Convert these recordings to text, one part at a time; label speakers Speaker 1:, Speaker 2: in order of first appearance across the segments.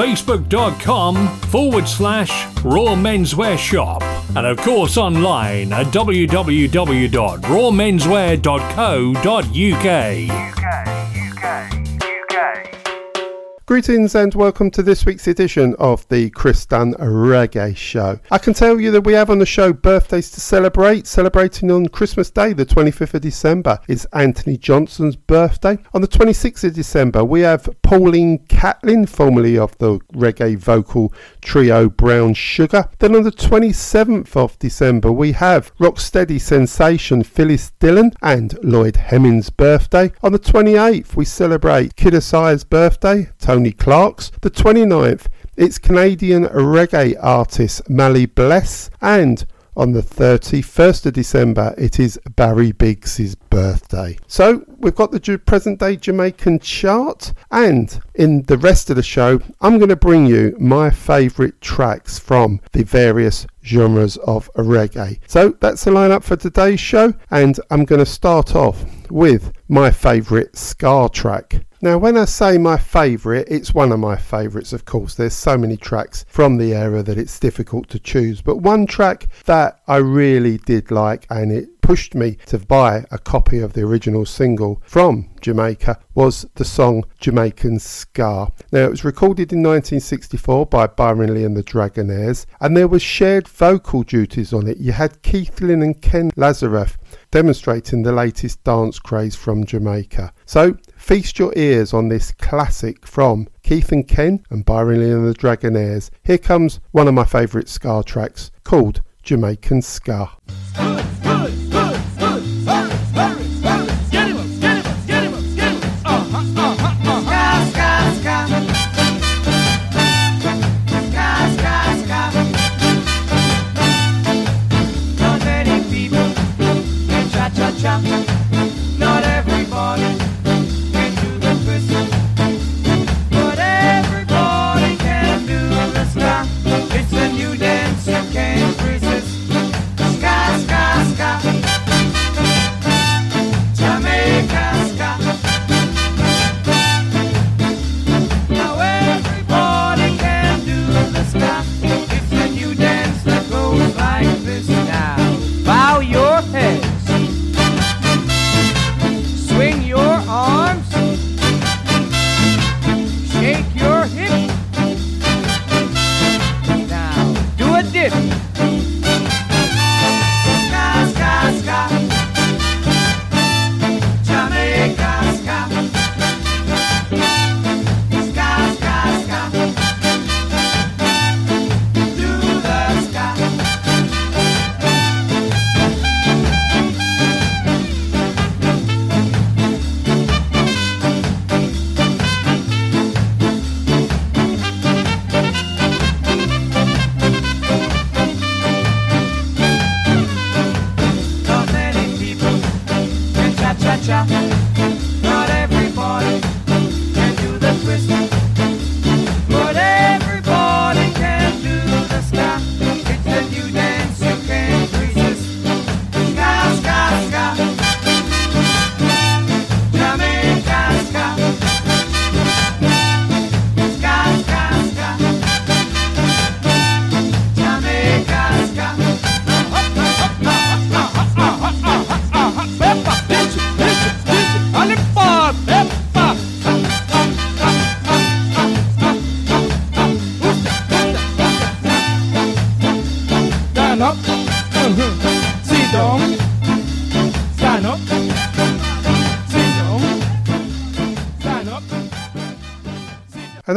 Speaker 1: facebook.com forward slash Raw Menswear Shop, and of course online at www.rawmenswear.co.uk. UK, UK, UK.
Speaker 2: Greetings and welcome to this week's edition of the Chris Dunn Reggae Show. I can tell you that we have on the show birthdays to celebrate. Celebrating on Christmas Day, the 25th of December, is Anthony Johnson's birthday. On the 26th of December, we have Pauline Catlin, formerly of the reggae vocal trio Brown Sugar. Then on the 27th of December, we have rocksteady sensation Phyllis Dillon and Lloyd Hemmings' birthday. On the 28th, we celebrate Kid birthday, Tony Tony Clark's. The 29th, it's Canadian reggae artist Mally Bless. And on the 31st of December, it is Barry Biggs' birthday. So we've got the present day Jamaican chart, and in the rest of the show, I'm going to bring you my favourite tracks from the various genres of reggae. So that's the lineup for today's show, and I'm going to start off with my favourite Ska track. Now, when I say my favourite, it's one of my favourites, of course. There's so many tracks from the era that it's difficult to choose. But one track that I really did like and it pushed me to buy a copy of the original single from Jamaica was the song Jamaican Ska. Now, it was recorded in 1964 by Byron Lee and the Dragonaires, and there was shared vocal duties on it. You had Keith Lynn and Ken Lazarus demonstrating the latest dance craze from Jamaica. So feast your ears on this classic from Keith and Ken and Byron Lee and the Dragonaires. Here comes one of my favourite ska tracks called Jamaican Ska.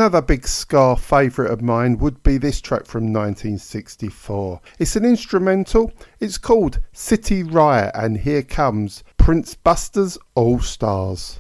Speaker 2: Another big ska favourite of mine would be this track from 1964. It's an instrumental, it's called City Riot, and here comes Prince Buster's All Stars.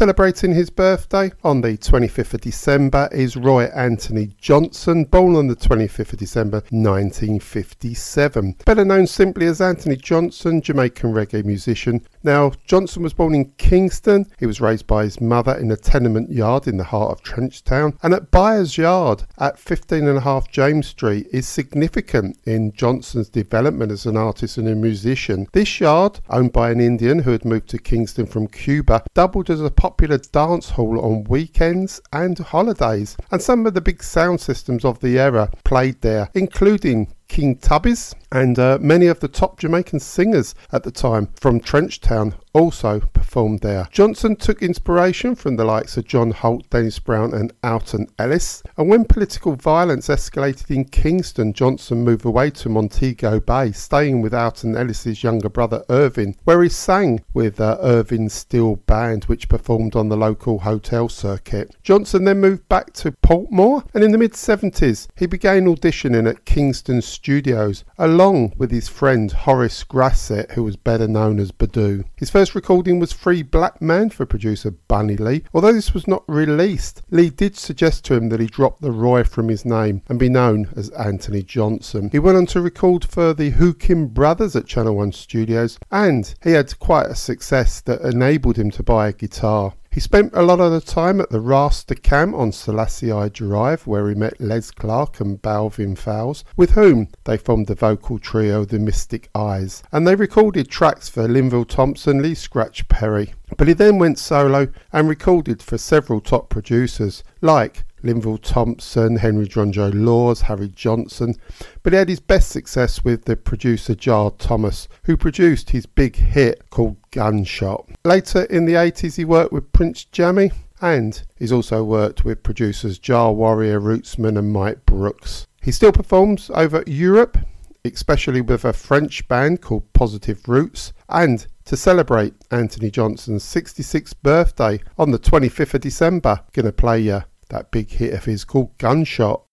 Speaker 2: Celebrating his birthday on the 25th of December is Roy Anthony Johnson, born on the 25th of December 1957. Better known simply as Anthony Johnson, Jamaican reggae musician. Now, Johnson was born in Kingston. He was raised by his mother in a tenement yard in the heart of Trenchtown. And at Byers Yard at 15.5 James Street is significant in Johnson's development as an artist and a musician. This yard, owned by an Indian who had moved to Kingston from Cuba, doubled as a popular dance hall on weekends and holidays. And some of the big sound systems of the era played there, including King Tubby's, and uh, many of the top Jamaican singers at the time from Trenchtown also performed there. Johnson took inspiration from the likes of John Holt, Dennis Brown, and Alton Ellis. And when political violence escalated in Kingston, Johnson moved away to Montego Bay, staying with Alton Ellis's younger brother Irvin, where he sang with uh, Steel Band, which performed on the local hotel circuit. Johnson then moved back to Portmore, and in the mid 70s, he began auditioning at Kingston Studios, along with his friend Horace Grasset, who was better known as Badu. His first recording was Free Black Man for producer Bunny Lee. Although this was not released, Lee did suggest to him that he drop the Roy from his name and be known as Anthony Johnson. He went on to record for the Hookim Brothers at Channel One Studios, and he had quite a success that enabled him to buy a guitar. He spent a lot of the time at the Rasta camp on Selassie Drive, where he met Les Clark and Balvin Fowles, with whom they formed the vocal trio The Mystic Eyes, and they recorded tracks for Linval Thompson, Lee Scratch Perry. But he then went solo and recorded for several top producers like Linval Thompson, Henry Junjo Lawes, Harry Johnson, but he had his best success with the producer Jah Thomas, who produced his big hit called Gunshot. Later in the 80s, he worked with Prince Jammy, and he's also worked with producers Jah Warrior, Rootsman, and Mike Brooks. He still performs over Europe, especially with a French band called Positive Roots, and to celebrate Anthony Johnson's 66th birthday on the 25th of December, gonna play you that big hit of his called Gunshot.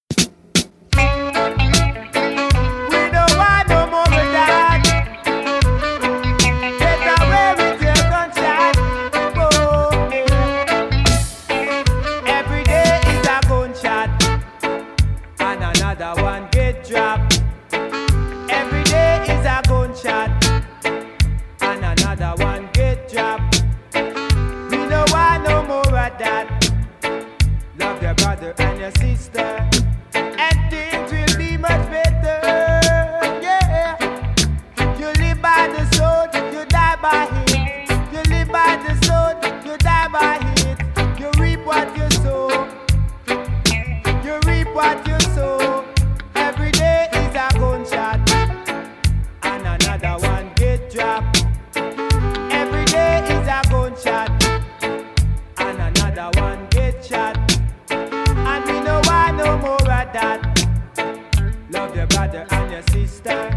Speaker 2: time.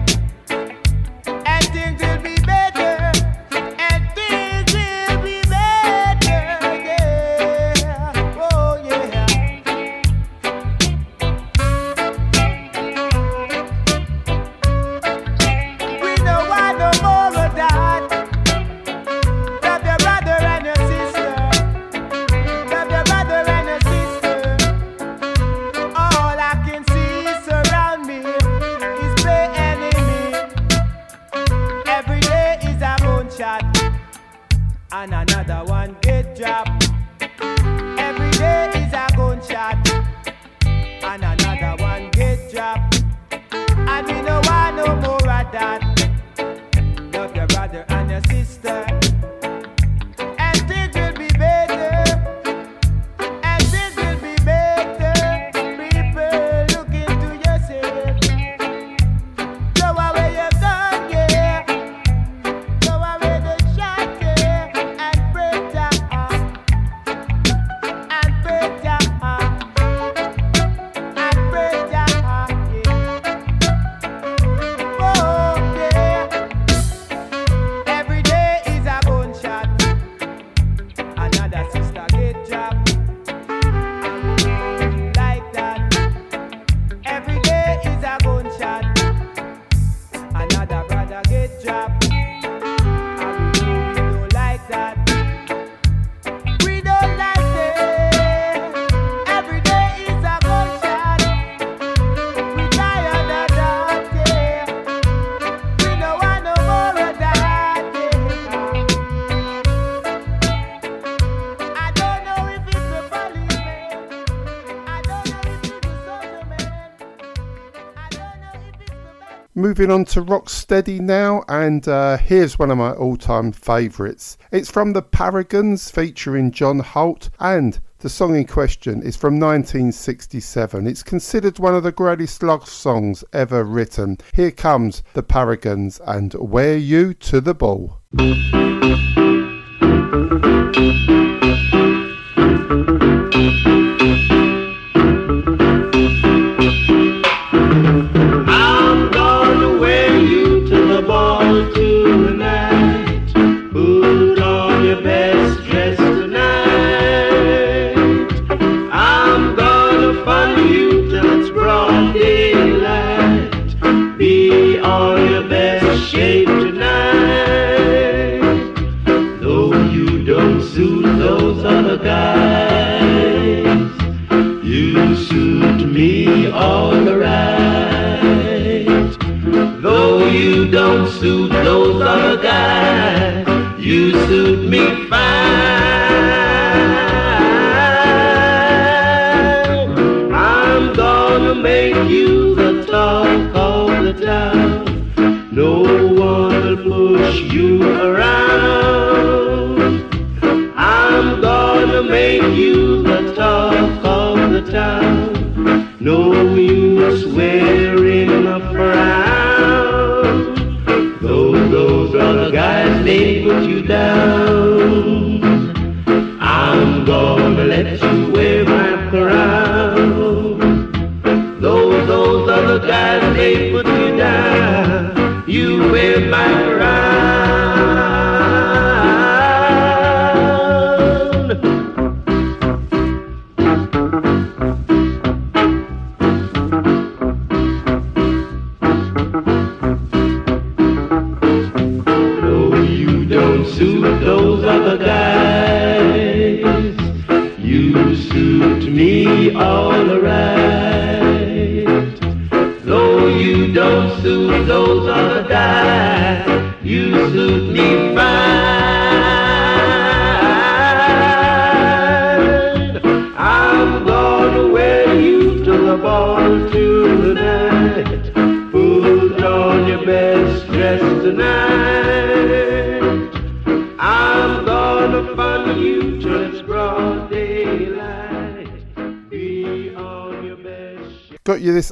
Speaker 3: Moving on to Rocksteady now, and uh, here's one of my all time favourites. It's from the Paragons featuring John Holt, and the song in question is from 1967. It's considered one of the greatest love songs ever written. Here comes the Paragons and Wear You to the Ball.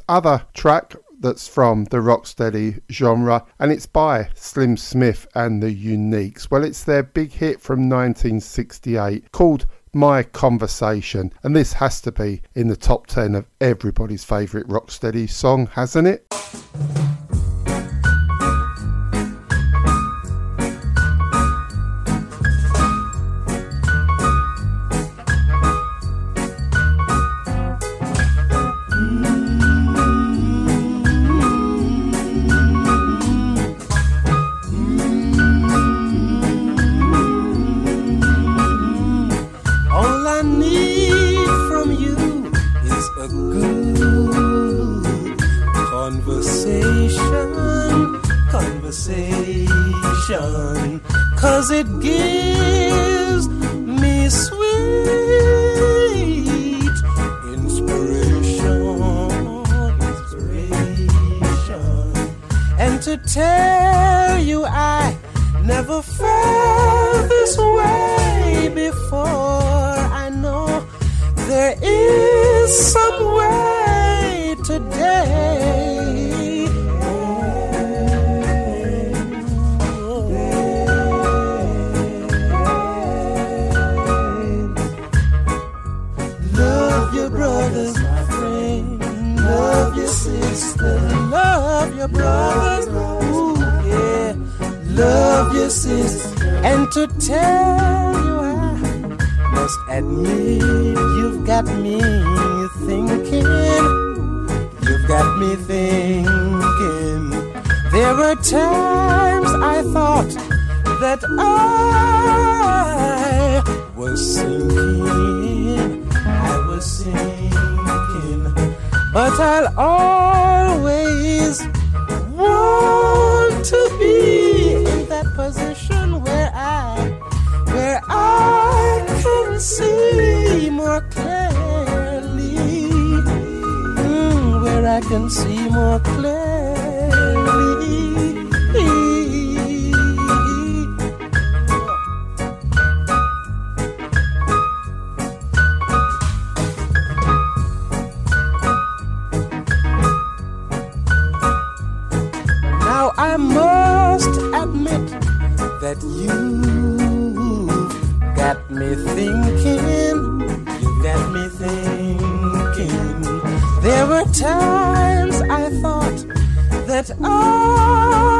Speaker 3: Other track that's from the rocksteady genre and it's by Slim Smith and the Uniques. Well, it's their big hit from 1968 called My Conversation, and this has to be in the top 10 of everybody's favourite rocksteady song, hasn't it?
Speaker 4: That I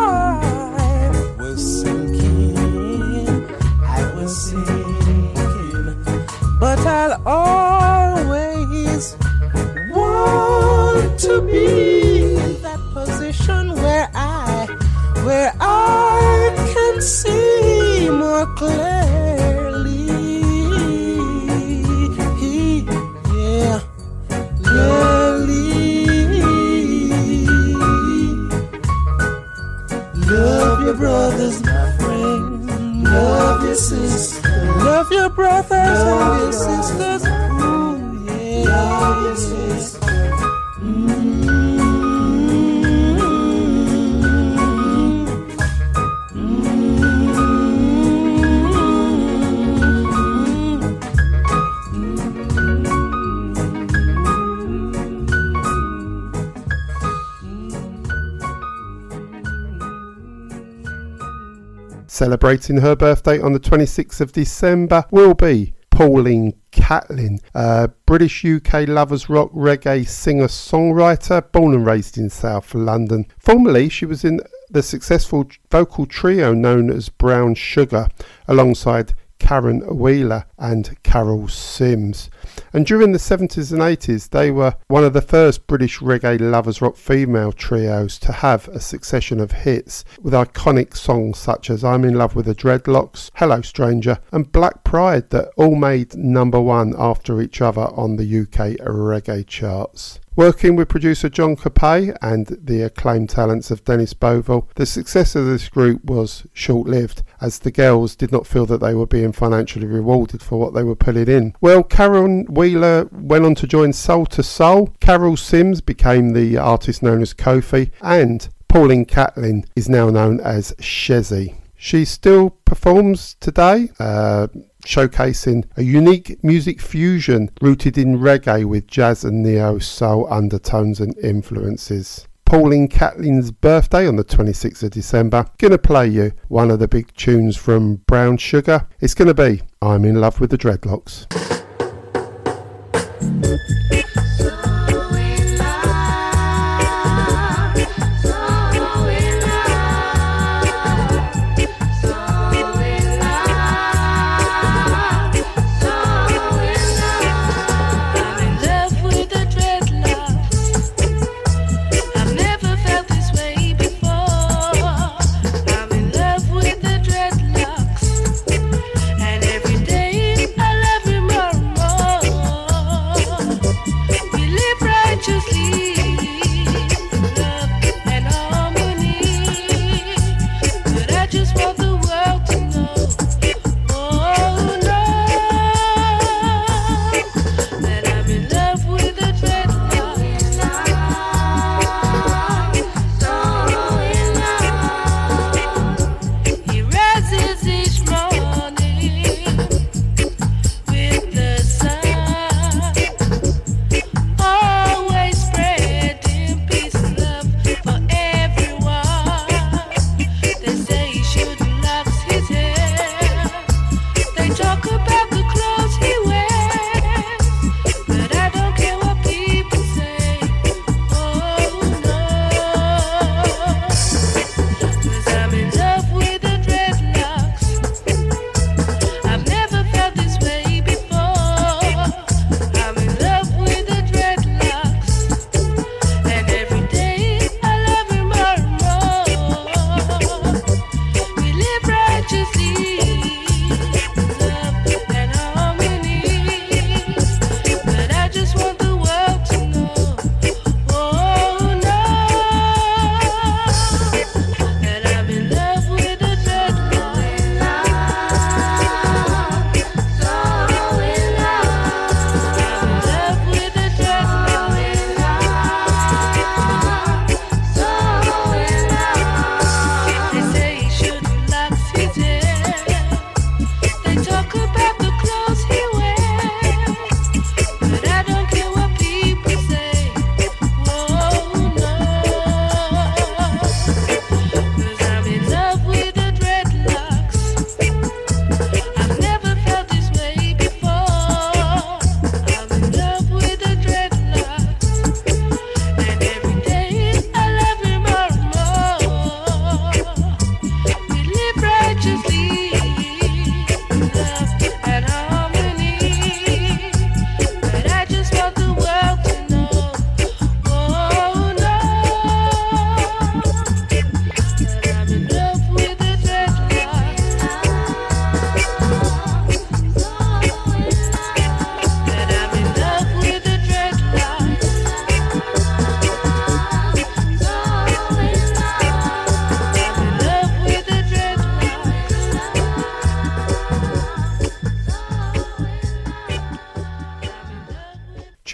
Speaker 2: Celebrating her birthday on the 26th of December will be Pauline Catlin, a British UK lovers rock reggae singer songwriter, born and raised in South London. Formerly, she was in the successful vocal trio known as Brown Sugar, alongside Karen Wheeler and Carol Sims. And during the 70s and 80s, they were one of the first British reggae lovers rock female trios to have a succession of hits with iconic songs such as I'm in Love with the Dreadlocks, Hello Stranger, and Black Pride that all made number one after each other on the UK reggae charts. Working with producer John Capet and the acclaimed talents of Dennis Bovell, the success of this group was short lived as the girls did not feel that they were being financially rewarded for what they were putting in. Well, Karen Wheeler went on to join Soul II Soul, Carol Sims became the artist known as Kofi, and Pauline Catlin is now known as Shezzy. She still performs today, uh, showcasing a unique music fusion rooted in reggae with jazz and neo soul undertones and influences. Pauline Catlin's birthday on the 26th of December. Gonna play you one of the big tunes from Brown Sugar. It's gonna be I'm in Love with the Dreadlocks.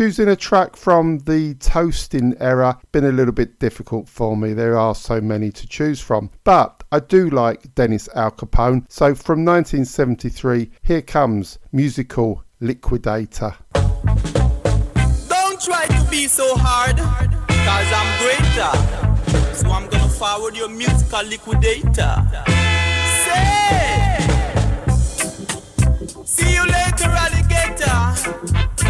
Speaker 2: choosing a track from the toasting era been a little bit difficult for me. There are so many to choose from, but I do like Dennis Alcapone. So from 1973, here comes musical Liquidator.
Speaker 5: Don't try to be so hard, cause I'm greater. So I'm gonna forward your musical liquidator. Say, see you later, alligator.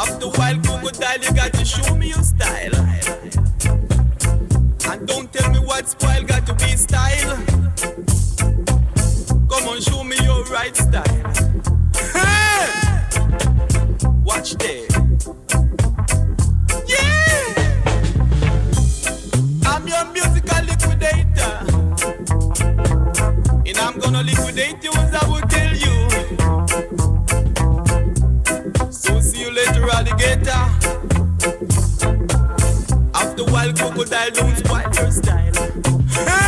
Speaker 5: After a while, crocodile, you got to show me your style. And don't tell me what's spoil, got to be style. Come on, show me your right style. Hey! Watch this. Yeah! I'm your musical liquidator. And I'm gonna liquidate you as I will tell you. After a while, crocodile don't spoil your style.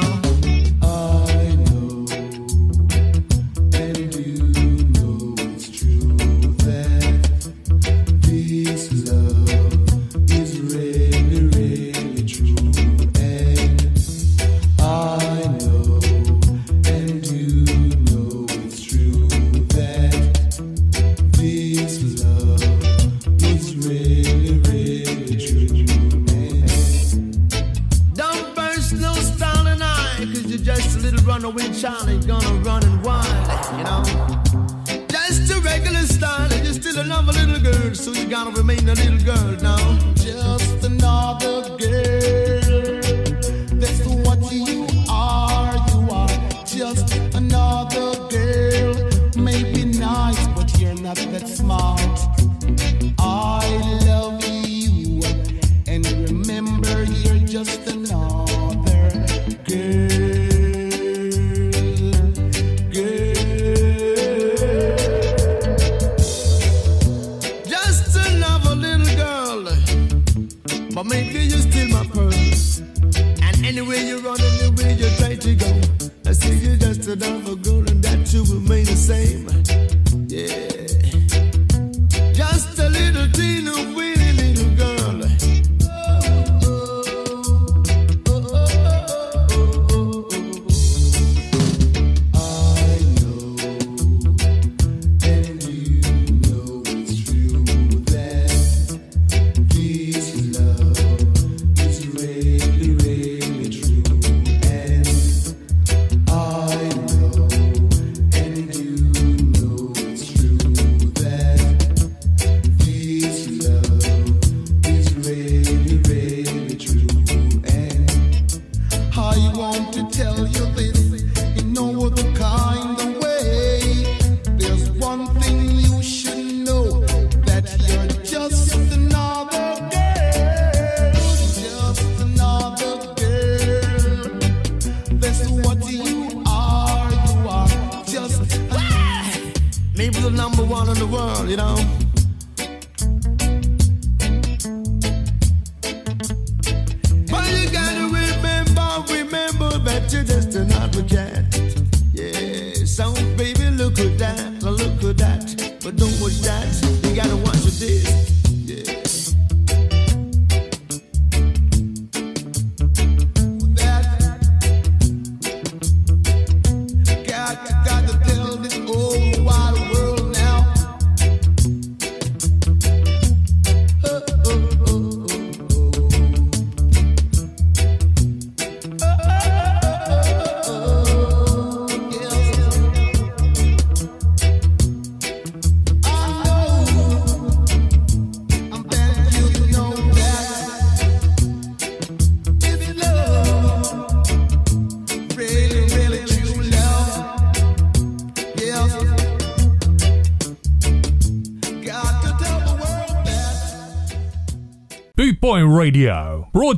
Speaker 5: Maybe the number one in the
Speaker 6: world, you know. But you gotta
Speaker 4: remember, remember that you're just
Speaker 6: an advocate.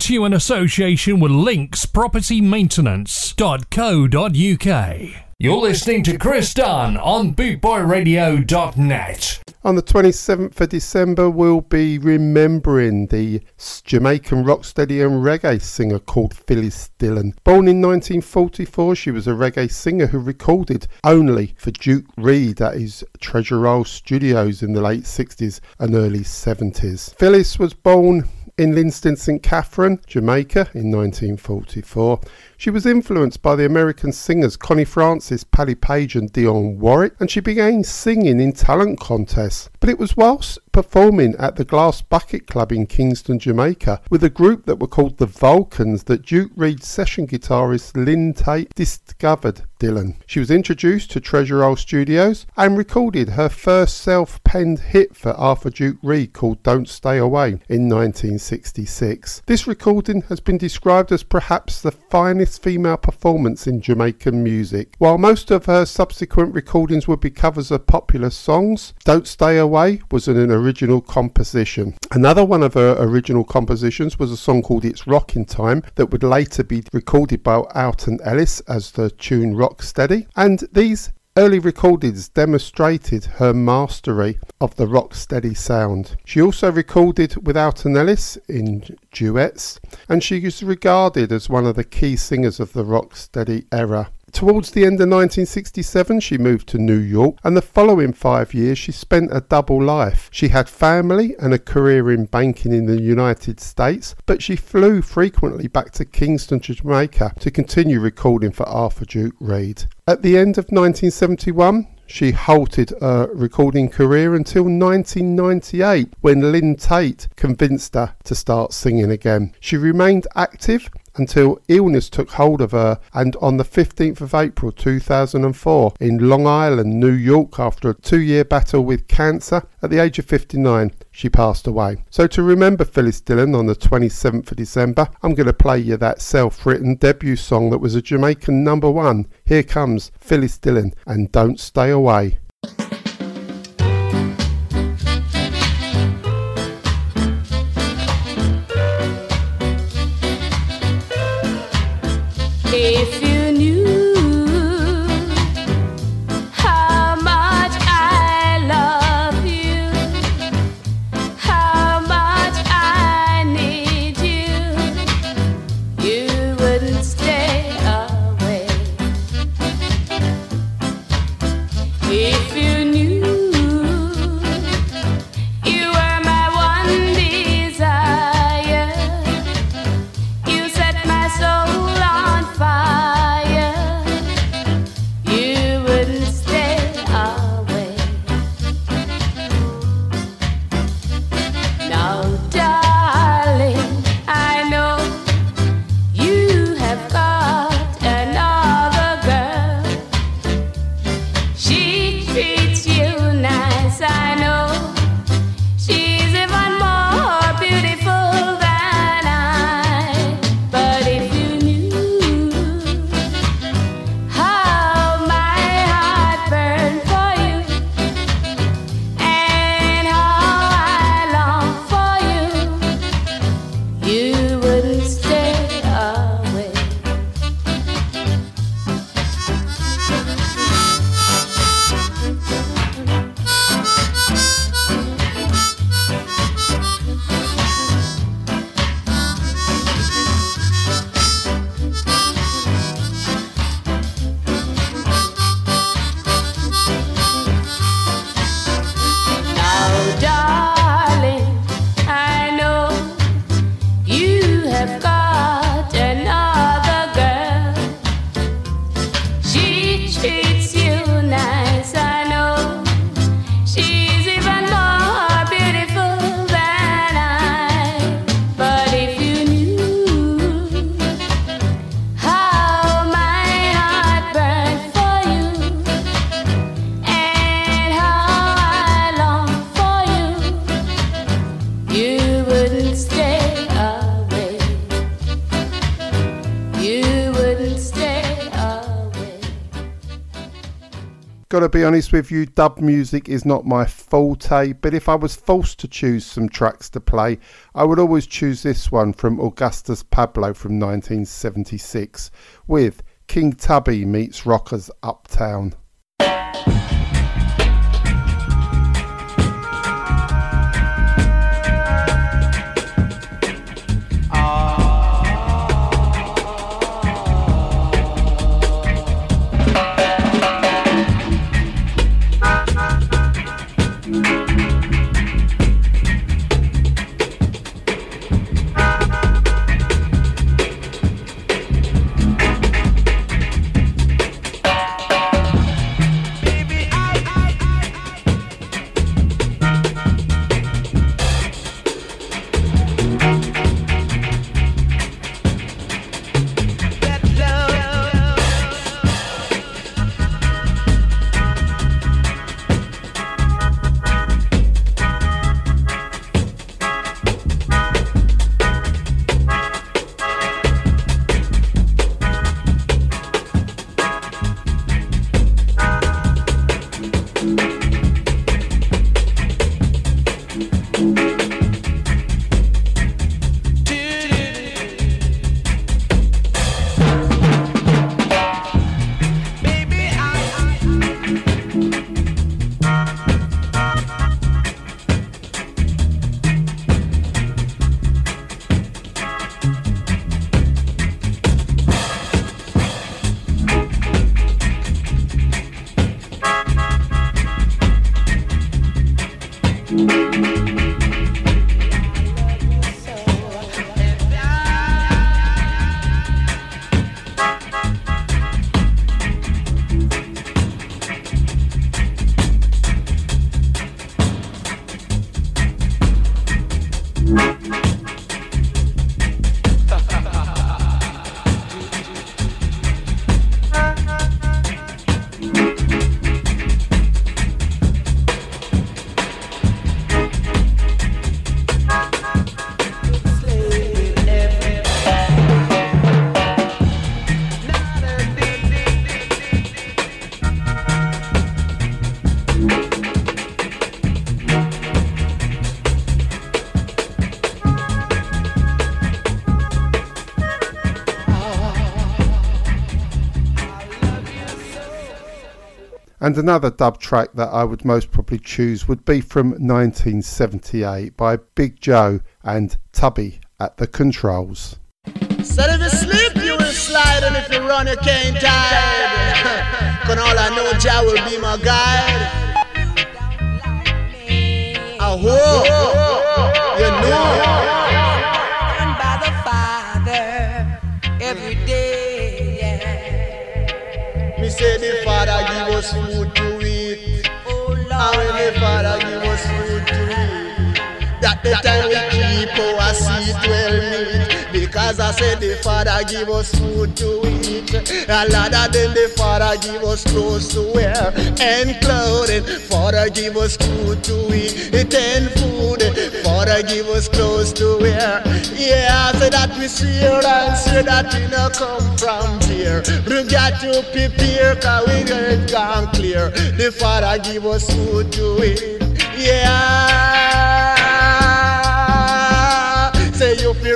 Speaker 6: To you
Speaker 1: in association with linkspropertymaintenance.co.uk. You're listening to Chris Dunn on bootboyradio.net.
Speaker 2: On the 27th of December, we'll be remembering the Jamaican rocksteady and reggae singer called Phyllis Dillon. Born in 1944, she was a reggae singer who recorded only for Duke Reid at his Treasure Isle Studios in the late 60s and early 70s. Phyllis was born in Linstead St Catherine, Jamaica in 1944. She was influenced by the American singers Connie Francis, Patti Page, and Dionne Warwick, and she began singing in talent contests. But it was whilst performing at the Glass Bucket Club in Kingston, Jamaica, with a group that were called the Vulcans that Duke Reid session guitarist Lynn Taitt discovered Dillon. She was introduced to Treasure Isle Studios and recorded her first self-penned hit for Arthur Duke Reid called Don't Stay Away in 1966. This recording has been described as perhaps the finest female performance in Jamaican music. While most of her subsequent recordings would be covers of popular songs, Don't Stay Away was an original composition. Another one of her original compositions was a song called It's Rockin' Time that would later be recorded by Alton Ellis as the tune Rocksteady. And these Early recordings demonstrated her mastery of the rocksteady sound. She also recorded with Alton Ellis in duets, and she is regarded as one of the key singers of the rocksteady era. Towards the end of 1967, she moved to New York, and the following five years, she spent a double life. She had family and a career in banking in the United States, but she flew frequently back to Kingston, Jamaica to continue recording for Arthur Duke Reid. At the end of 1971, she halted her recording career until 1998 when Lynn Taitt convinced her to start singing again. She remained active until illness took hold of her and on the 15th of April 2004 in Long Island, New York after a two-year battle with cancer at the age of 59 she passed away. So to remember Phyllis Dillon on the 27th of December I'm going to play you that self-written debut song that was a Jamaican number one. Here comes Phyllis Dillon and Don't Stay Away. Gotta be honest with you, dub music is not my forte, but if I was forced to choose some tracks to play, I would always choose this one from Augustus Pablo from 1976 with King Tubby meets Rockers Uptown. And another dub track that I would most probably choose would be from 1978 by Big Joe and Tubby at the controls.
Speaker 6: Said if you sleep, you will slide, and if you run, you can't hide. Cause all I know, Jah will be my guide. I hope you know.
Speaker 4: And by the Father every day. Yeah.
Speaker 6: Me say the the time we keep our seed well meat. Because I said the Father give us food to eat. And louder than the Father give us clothes to wear and clothing. Father give us food to eat and food. Father give us clothes to wear. Yeah, I say that we here and say that we no come from here. We got to prepare cause we get gone clear. The Father give us food to eat. Yeah.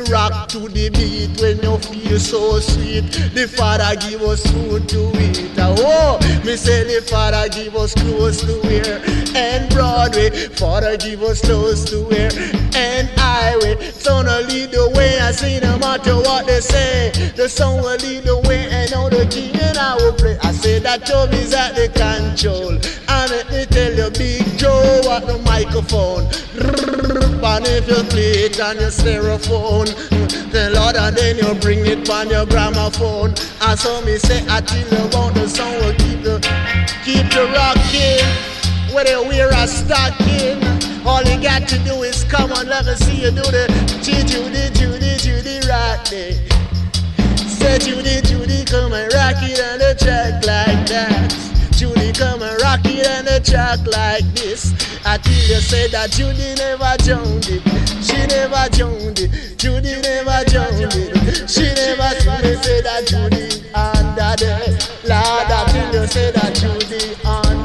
Speaker 6: Rock to the beat when you feel so sweet. The Father give us food to eat. Oh, me say the Father give us clothes to wear. And Broadway, Father give us clothes to wear. And highway, son will lead the way. I say no matter what they say, the song will lead the way. And all the king and I will play. I say that Job is at the control. And let me tell you, Big Joe at the microphone. And if you play it on your styrofoam, the Lord and then you bring it on your gramophone. And so me say, I tell you about the song will keep the keep the rocking. Whether you wear a stocking, all you got to do is come on, let me see you do the Judy, Judy, Judy, right there. Say Judy, Judy, come and rock it on the track like that. Judy, come and the track like this. I tell you, say that Judy never joined it. She never joined it. Judy never joined it. She never Judy say that Judy under the Lord. I tell you, say that Judy under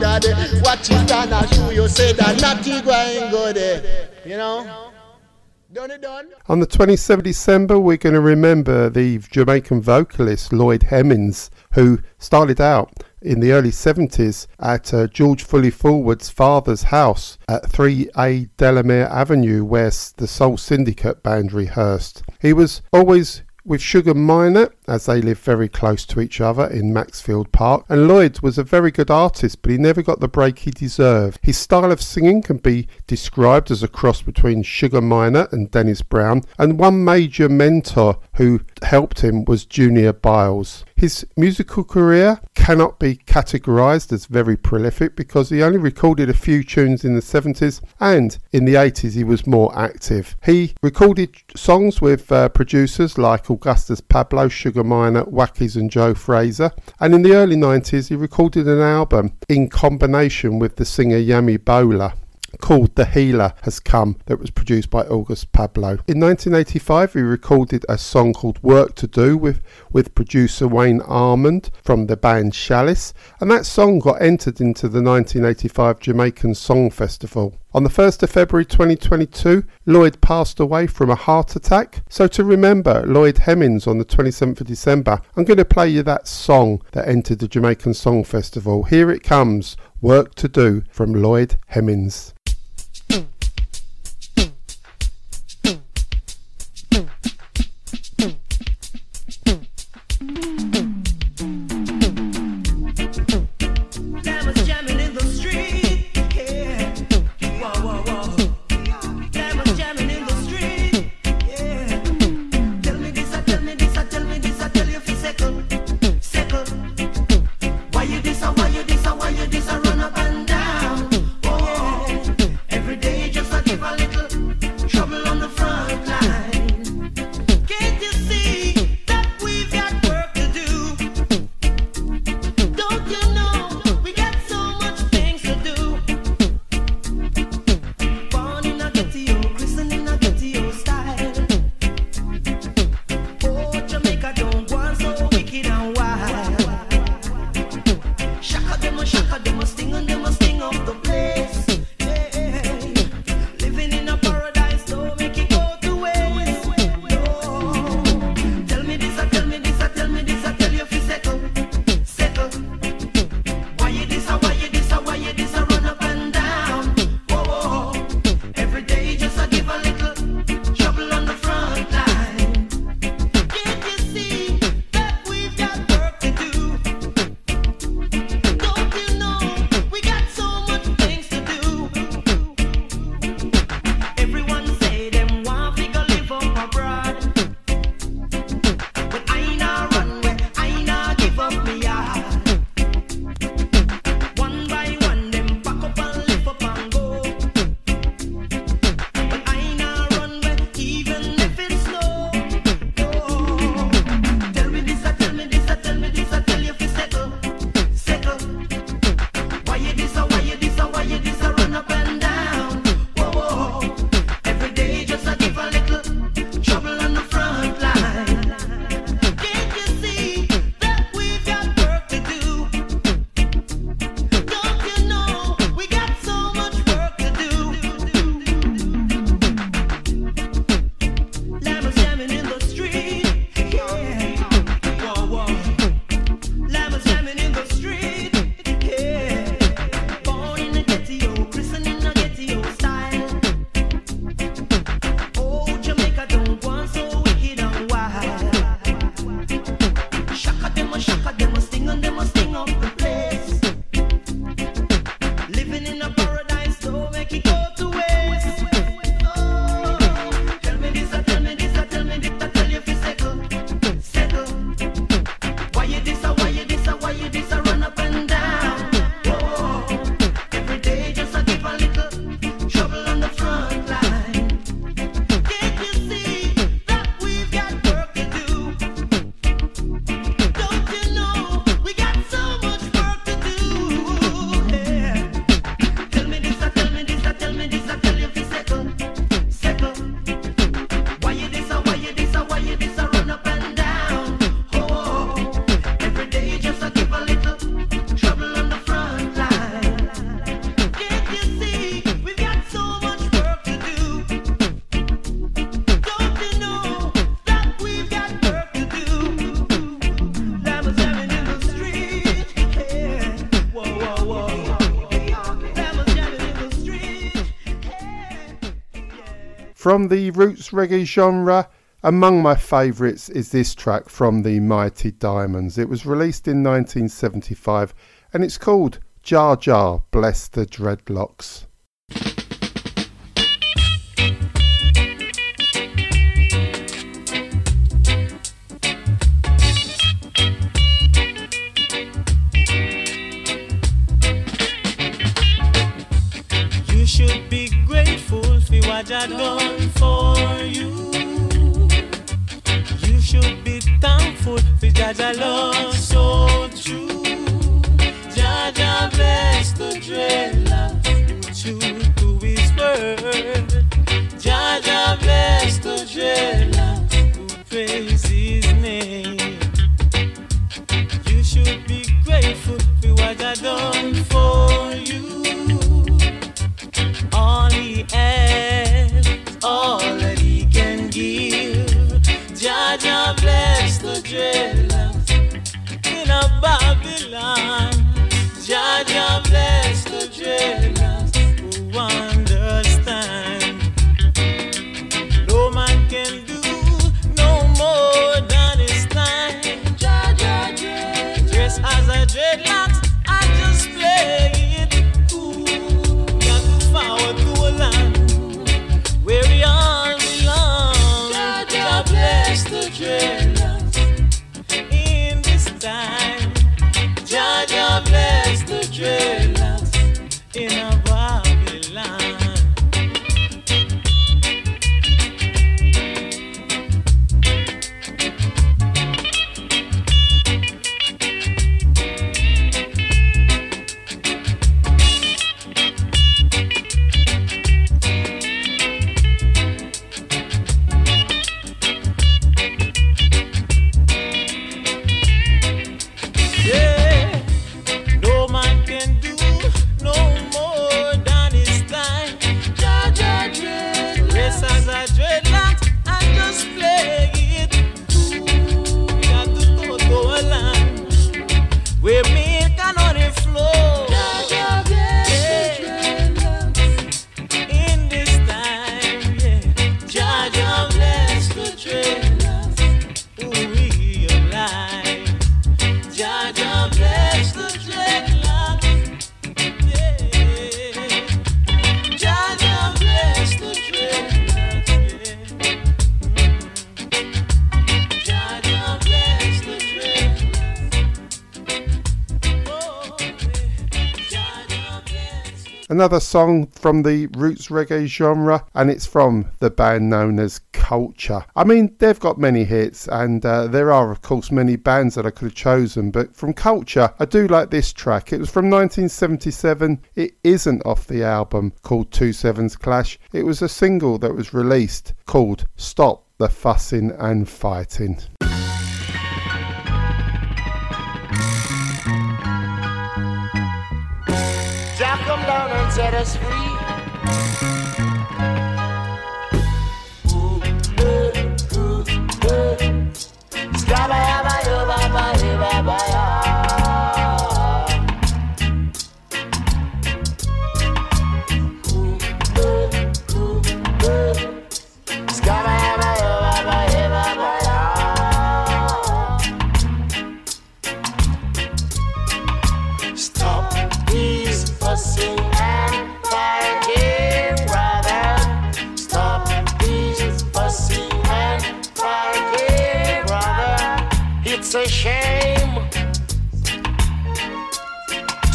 Speaker 6: Tristan, I show you say that natty going good, eh? You know? Done it done.
Speaker 2: On the 27th of December, we're going to remember the Jamaican vocalist Lloyd Hemmings, who started out in the early 70s at uh, George Fully Fullwood's father's house at 3A Delamere Avenue, where the Soul Syndicate band rehearsed. He was always with Sugar Minott, as they lived very close to each other in Maxfield Park, and Lloyd was a very good artist, but he never got the break he deserved. His style of singing can be described as a cross between Sugar Minott and Dennis Brown, and one major mentor who helped him was Junior Byles. His musical career cannot be categorized as very prolific because he only recorded a few tunes in the 70s and in the 80s he was more active. He recorded songs with uh, producers like Augustus Pablo, Sugar Minott, Wackies and Joe Fraser. And in the early 90s he recorded an album in combination with the singer Yami Bolo called The Healer Has Come that was produced by August Pablo. In 1985 he recorded a song called Work to Do with, with producer Wayne Armond from the band Chalice and that song got entered into the 1985 Jamaican Song Festival. On the 1st of February 2022, Lloyd passed away from a heart attack. So to remember Lloyd Hemmings on the 27th of December, I'm going to play you that song that entered the Jamaican Song Festival. Here it comes, Work to Do from Lloyd Hemmings. From the roots reggae genre, among my favourites is this track from the Mighty Diamonds. It was released in 1975 and it's called Jah Jah Bless the Dreadlocks. Another song from the roots reggae genre, and it's from the band known as Culture. I mean, they've got many hits, and uh, there are, of course, many bands that I could have chosen, but from Culture, I do like this track. It was from 1977. It isn't off the album called Two Sevens Clash, it was a single that was released called Stop the Fussing and Fighting.
Speaker 7: Set us free.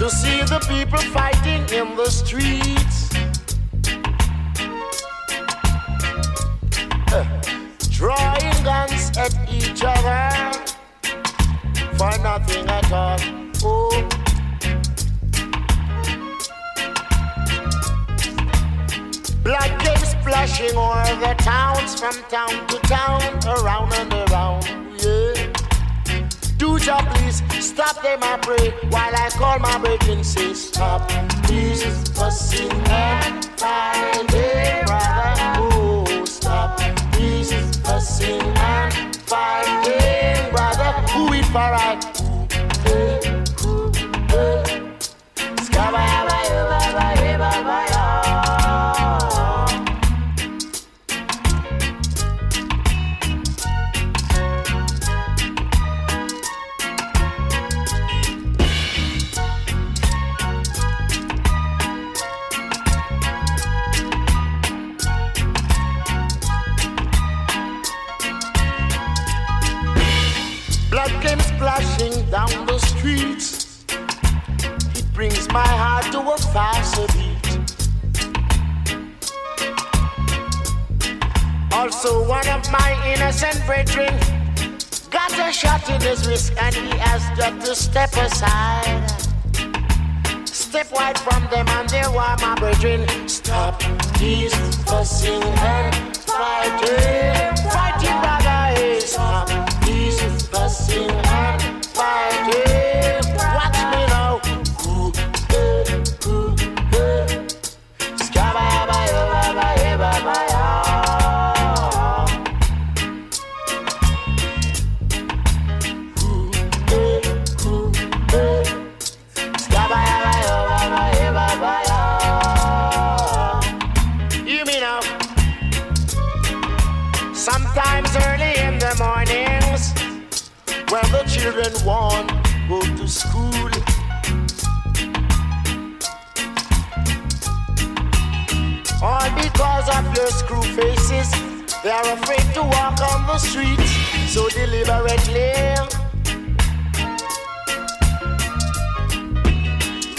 Speaker 7: To see the people fighting in the streets. Uh, Drawing guns at each other for nothing at all. Oh. Blood came splashing over the towns from town to town, around and around. Yeah. Do ya please stop them, I pray, while I call my brethren, say stop. Please fussing and fighting, brother. Oh, stop. Please fussing and fighting, brother. Who it for right? Down the streets. It brings my heart to a faster beat. Also, one of my innocent brethren got a shot in his wrist and he has got to step aside. Step wide from them and they were my brethren. Stop these fussing and fighting. Fighting, brother, hey, stop these fussing walk on the streets so deliberately.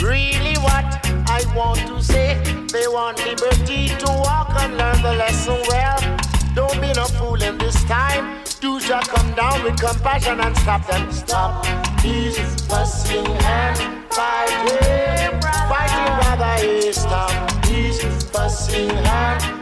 Speaker 7: Really, what I want to say, they want liberty to walk and learn the lesson well. Don't be no fool in this time. Do just come down with compassion and stop them. Stop these fussing and fighting. Fighting, brother, is stop these fussing and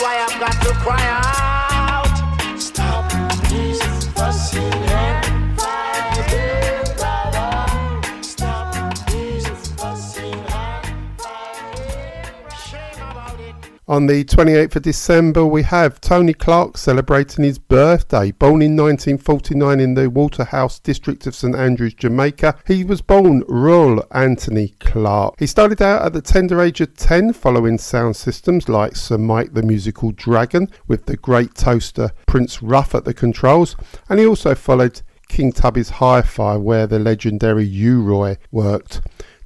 Speaker 7: why I've got to cry out.
Speaker 2: On the 28th of December, we have Tony Clark celebrating his birthday. Born in 1949 in the Waterhouse district of St Andrews, Jamaica, he was born Royal Anthony Clark. He started out at the tender age of 10 following sound systems like Sir Mike the Musical Dragon with the great toaster Prince Ruff at the controls, and he also followed King Tubby's Hi-Fi where the legendary U-Roy worked.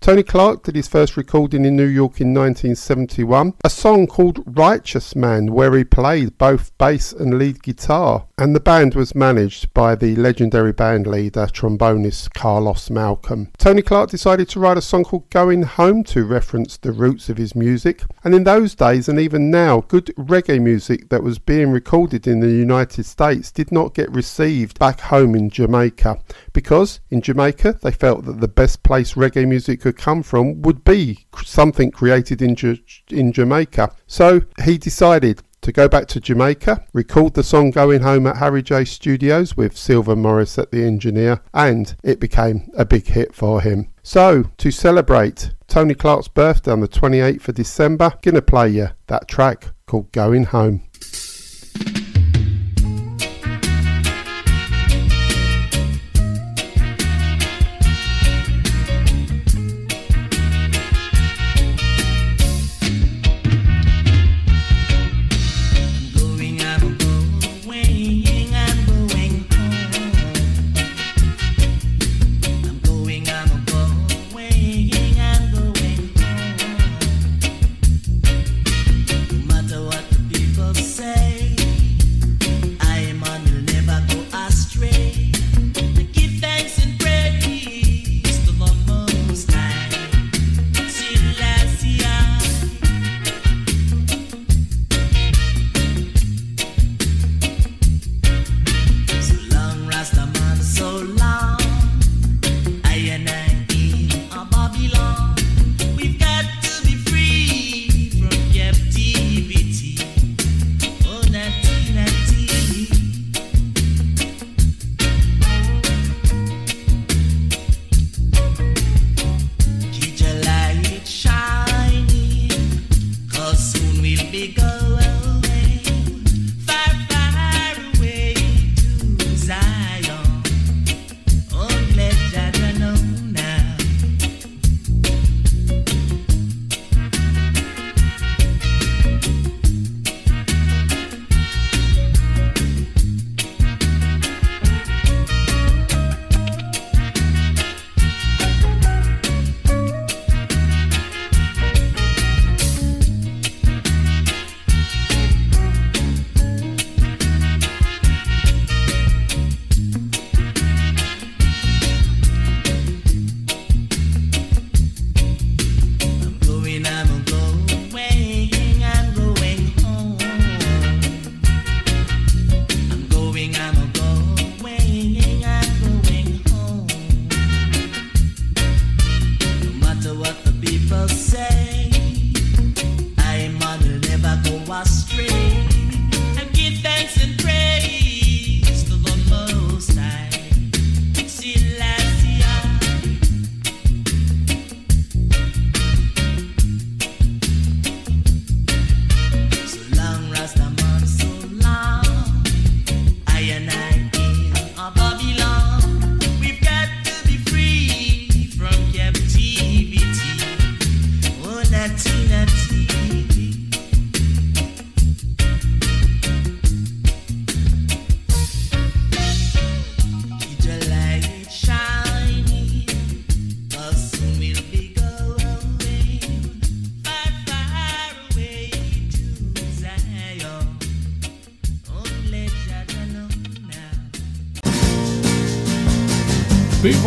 Speaker 2: Tony Clark did his first recording in New York in 1971, a song called Righteous Man, where he played both bass and lead guitar. And the band was managed by the legendary band leader, trombonist Carlos Malcolm. Tony Clark decided to write a song called Going Home to reference the roots of his music. And in those days, and even now, good reggae music that was being recorded in the United States did not get received back home in Jamaica because in Jamaica they felt that the best place reggae music could come from would be something created in, Ja- in Jamaica. So he decided to go back to Jamaica, record the song Going Home at Harry J Studios with Sylvan Morris at the engineer, and it became a big hit for him. So, to celebrate Tony Clark's birthday on the 28th of December, gonna play you that track called Going Home.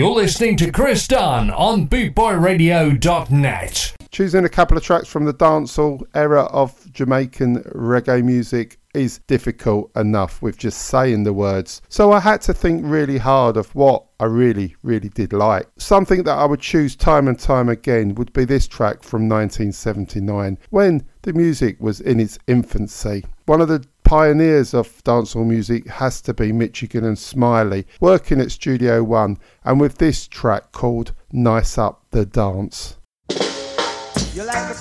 Speaker 1: You're listening to Chris Dunn on bootboyradio.net.
Speaker 2: Choosing a couple of tracks from the dancehall era of Jamaican reggae music is difficult enough with just saying the words. So I had to think really hard of what I really, really did like. Something that I would choose time and time again would be this track from 1979 when the music was in its infancy. One of the pioneers of dancehall music has to be Michigan and Smiley, working at Studio One, and with this track called Nice Up the Dance.
Speaker 8: You like the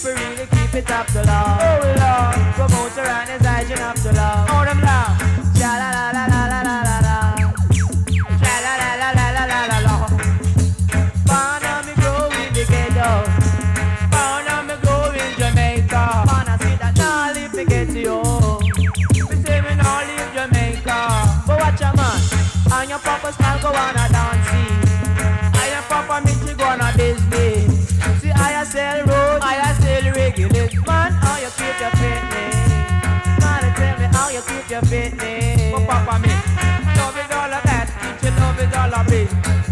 Speaker 8: People really keep it up to love. Oh Lord, promoter and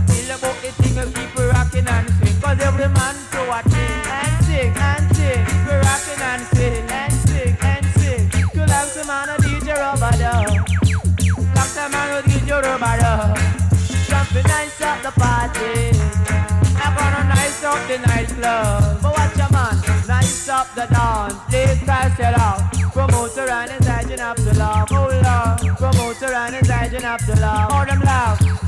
Speaker 8: Feel about the thing you keep rocking and every man to a thing. And sing, and sing. Keep rocking and and sing, and sing. Some man a DJ man DJ nice the party. I'm gonna nice up the nightclub. But watch a man, nice up the dance. Promoter and his agent to love. Oh. Promoter and to love. Oh them love.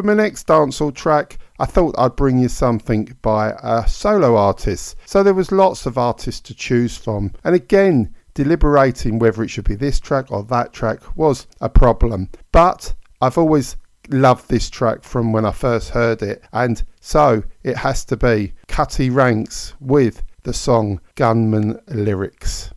Speaker 2: For my next dancehall track, I thought I'd bring you something by a solo artist. So there was lots of artists to choose from, and again, deliberating whether it should be this track or that track was a problem. But I've always loved this track from when I first heard it, and so it has to be Cutty Ranks with the song Gunman Lyrics.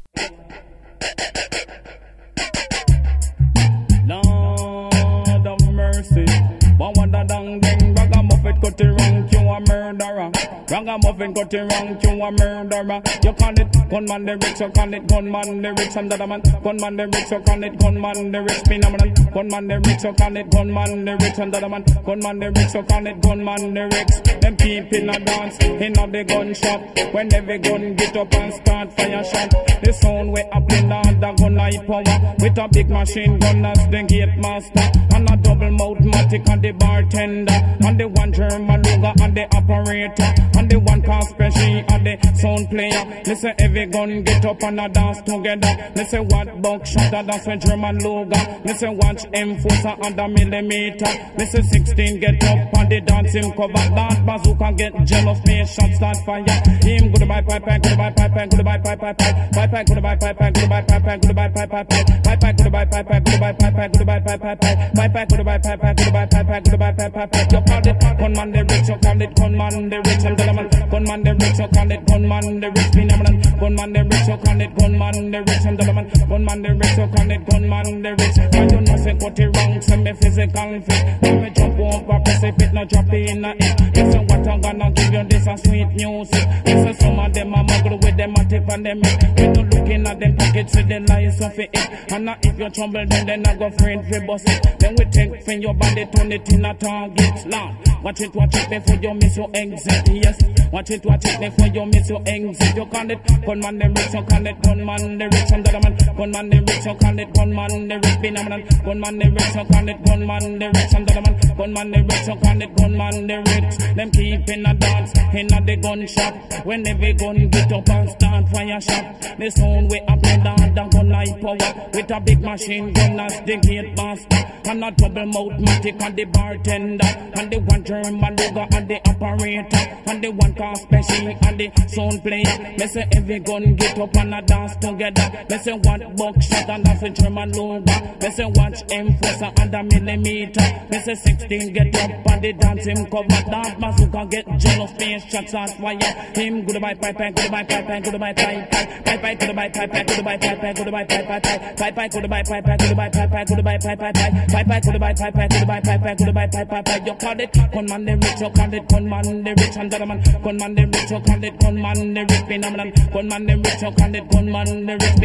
Speaker 9: You a murderer. Ragamuffin Cutty Ranks, you a murderer. You call it gunman lyrics, you call it. Gunman lyrics, and the man. Gunman lyrics, you call it. Gunman lyrics, phenomenon. Gunman lyrics, you call it. Gunman lyrics, and the man. Gunman lyrics, you call it. Gunman lyrics. Them keep in a dance, in a the gun shop. When every gun get up and start fire shot, the sound we up in the gun high power. With a big machine gun as the gate master. And a double mouth matic and the bartender. And the one German Luger and the operator. and the one car special and the sound player. Listen, every gun get up and a dance together. Listen, what buckshot a dance with German Luger. Listen, watch enforcer and a millimeter. Listen, 16 get up and the dancing cover. That bazooka get jealous, me shot start fire. Him goodbye pipe pipe goodbye pipe pipe goodbye pipe pipe pipe pipe pipe goodbye pipe pipe goodbye pipe pipe goodbye pipe pipe pipe pipe goodbye pipe pipe goodbye pipe pipe goodbye pipe pipe pipe pipe goodbye pipe pipe goodbye pipe pipe goodbye pipe pipe pipe. You call it gunman the rich, you call it gunman the rich and. Gunman the rich, you call it gunman the rich phenomenon. Gunman the rich, you call it gunman the rich and gentlemen. Gunman the rich, you call it gunman the rich. And you know say Cutty Ranks, say me physical fit. Let me jump over, press it, fit, no drop in a it. Listen what I'm gonna give you, this a sweet music. Listen some of them a muggle with them a tip and them. When you looking at them pockets with the lies of it. And now if you trouble then then I go friend fi bust it. Then we take from your body, turn it in a target. Lord, watch it, watch it before you miss your exit. Yes, watch it, watch it before you miss your exit. You call it gunman the rich, you call it gunman the rich and the man. Gunman the rich, you call it gunman the rich phenomenon. Gunman the rich, you call it gunman the rich and the man. Gunman the rich, you call it gunman the rich. Them keep in a dance, in a the gun shop. When every gun get up and start fire shot. The sound we up and down, the gun like power. With a big machine gun as the gate master. And a double mouth matic and the bartender. And the one German Luger and the operator. And the one car special and the sound player. Me say every gun get up and a dance together. Me say one buckshot and that's a German Luger. Me say watch enforcer and a millimeter. Me say 16 get up and the dancing cover. That bazooka get jealous, face shots on fire. Him goodbye pipe pipe goodbye pipe pipe goodbye pipe pipe pipe goodbye pipe pipe goodbye pipe pipe goodbye pipe pipe pipe pipe pipe pipe goodbye pipe pipe goodbye pipe pipe pipe pipe pipe pipe goodbye pipe pipe goodbye pipe pipe pipe. You call it gunman the rich, you call it gunman the rich and the man. Gunman the rich, you call it gunman the rich phenomenon. Gunman the rich, you call it gunman the rich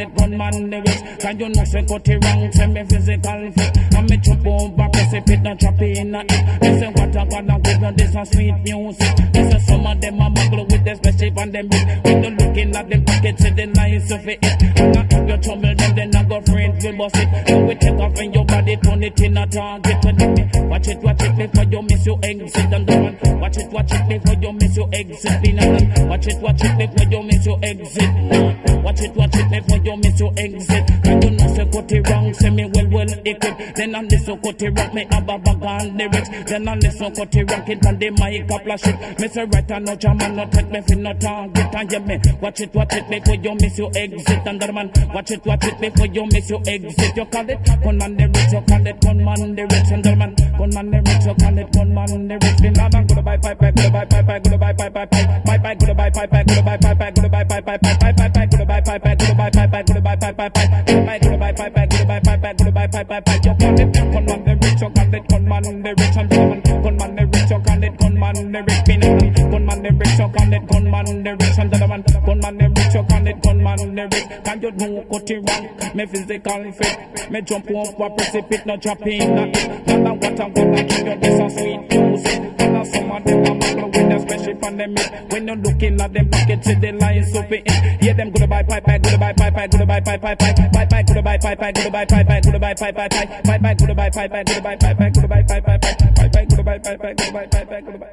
Speaker 9: the the. Can you know say it wrong, say me physical fit. And me jump over, fit, not it in a it. Listen what I you, this a sweet music. Listen some of them a muggle with the special pandemic. When you looking at them pockets, see the nice of it. And now if you trouble them, then I go friend will bust it. So we take off in your body, turn it in a target. And watch it, watch it before you miss your exit. And the one, watch it, watch it before you miss your exit. Be not Watch it, watch it before you miss your exit. Watch it, watch it before you miss your exit. And you know say Cutty Ranks, say me well well equipped. Then on this so Cutty Ranks, me have a bag on lyrics. Then on this so Cutty Ranks, it on the mic a flash it. Me say right and no jam and no take me for no target. And yeah me watch it, watch it before you miss your exit. And the man watch it, watch it before you miss your exit. You call it gunman the rich, you call it gunman the rich. And the man gunman the rich, you call it gunman the rich. Been a man goodbye pipe pipe goodbye pipe pipe goodbye pipe pipe pipe pipe goodbye pipe pipe goodbye pipe pipe goodbye pipe pipe pipe pipe pipe goodbye pipe pipe goodbye pipe pipe goodbye pipe pipe pipe pipe goodbye pipe pipe goodbye pipe pipe goodbye pipe pipe pipe. You call it gunman the rich, you call it gunman the rich. And the man. Gunman the rich, you call it gunman the rich. Been a man. Gunman the rich, you call it the man. The rich, you call it gunman the rich. Can you do Cutty Ranks? Me physical fit, me jump over precipice, no drop in that. Now what I'm gonna give you this a sweet music. Now some of them are muggle with a special pandemic. When you're looking at them pockets, see the lines of it. Yeah, them goodbye pipe pipe goodbye pipe pipe goodbye pipe pipe pipe pipe pipe goodbye pipe pipe goodbye pipe pipe goodbye pipe pipe pipe pipe pipe goodbye pipe pipe goodbye pipe pipe goodbye pipe pipe pipe pipe pipe